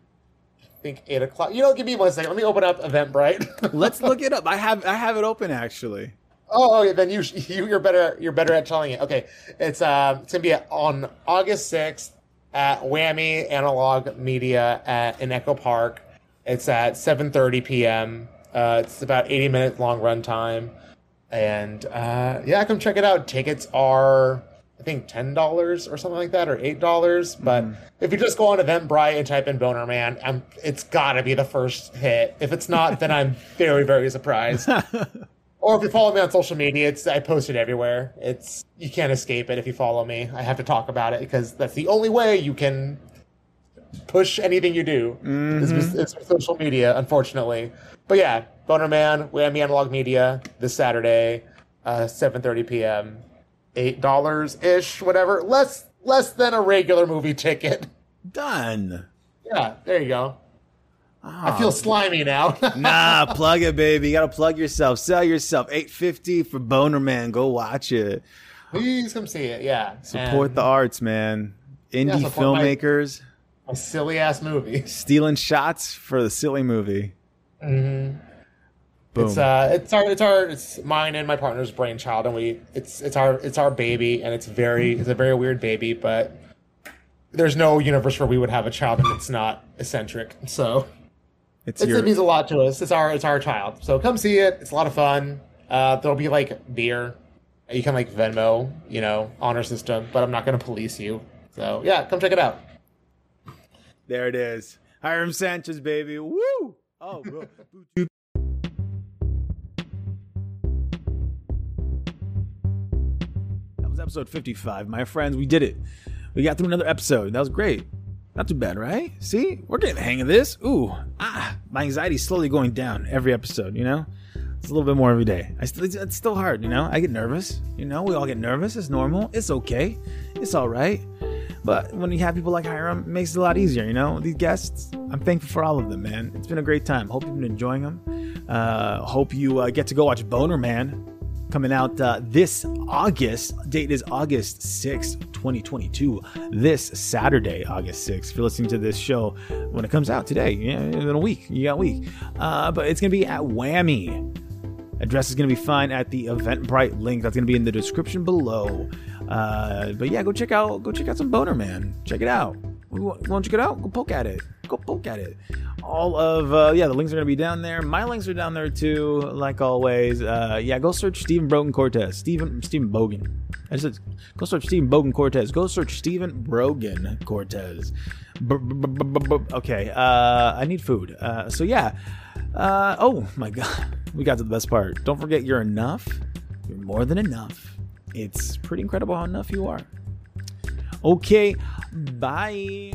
I think, 8 o'clock. You know, give me one second. Let me open up Eventbrite. <laughs> Let's look it up. I have I have it open actually. Oh, okay, then you, <laughs> you, you're better You're better at telling it. Okay. It's, um, it's to be on August 6th at Whammy Analog Media at, in Echo Park. It's at 7.30 p.m. Uh, it's about 80 minute long run time. And uh, yeah, come check it out. Tickets are, I think, ten dollars or something like that, or eight dollars. But if you just go on Eventbrite and type in Boner Man, i it's gotta be the first hit. If it's not, then I'm <laughs> very, very surprised. <laughs> or if you follow me on social media, it's I post it everywhere. It's you can't escape it if you follow me. I have to talk about it because that's the only way you can push anything you do. With, it's with social media, unfortunately. But yeah, Boner Man, we have Whammy Analog Media this Saturday, uh, 7:30 p.m. Eight dollars ish, whatever. Less less than a regular movie ticket. Done. Yeah, there you go. I Oh, feel slimy now. <laughs> nah, plug it, baby. You gotta plug yourself. Sell yourself. Eight fifty for Boner Man. Go watch it. Please come see it. Yeah, Support And the arts, man. Indie my- filmmakers a silly ass movie. stealing shots for the silly movie. Mhm. Boom. It's uh, it's our, it's our, it's mine and my partner's brainchild, and we, it's, it's our, it's our baby, and it's very, it's a very weird baby, but there's no universe where we would have a child and it's not eccentric. So it's it's, your it means a lot to us. It's our, it's our child. So come see it. It's a lot of fun. Uh, there'll be like beer. You can like Venmo, you know, honor system, but I'm not going to police you. So yeah, come check it out. there. It is. Hiram Sanchez, baby. Woo! Oh, bro. That was episode 55, my friends. We did it. We got through another episode. That was great. Not too bad, right? See, we're getting the hang of this. Ooh, ah, my anxiety's slowly going down every episode. You know, it's a little bit more every day. I still, it's, still hard. You know, I get nervous. You know, we all get nervous. It's normal. It's okay. It's all right. But when you have people like Hiram, it makes it a lot easier. You know, these guests. I'm thankful for all of them, man. It's been a great time. Hope you've been enjoying them. Uh, hope you uh, get to go watch Boner Man coming out uh, this August. Date is August 6th, 2022. This Saturday, August 6th. If you're listening to this show when it comes out today, yeah, in a week, you got a week. Uh, but it's going to be at Whammy. Address is going to be fine at the Eventbrite link. That's going to be in the description below. Uh, but yeah, go check out go check out some Boner Man. Check it out. You want, you it out? Go poke at it. Go poke at it. All of uh, yeah, the links are to be down there. My links are down there too, like always. Uh, yeah, go search Stephen Brogan Cortez. Stephen Stephen Bogan. I said go search Stephen Bogan Cortez. Go search Stephen Brogan Cortez. Okay, uh, I need food. Uh, so yeah. Uh, oh my god, <laughs> we got to the best part. Don't forget, you're enough. You're more than enough. It's pretty incredible how enough you are. Okay, bye.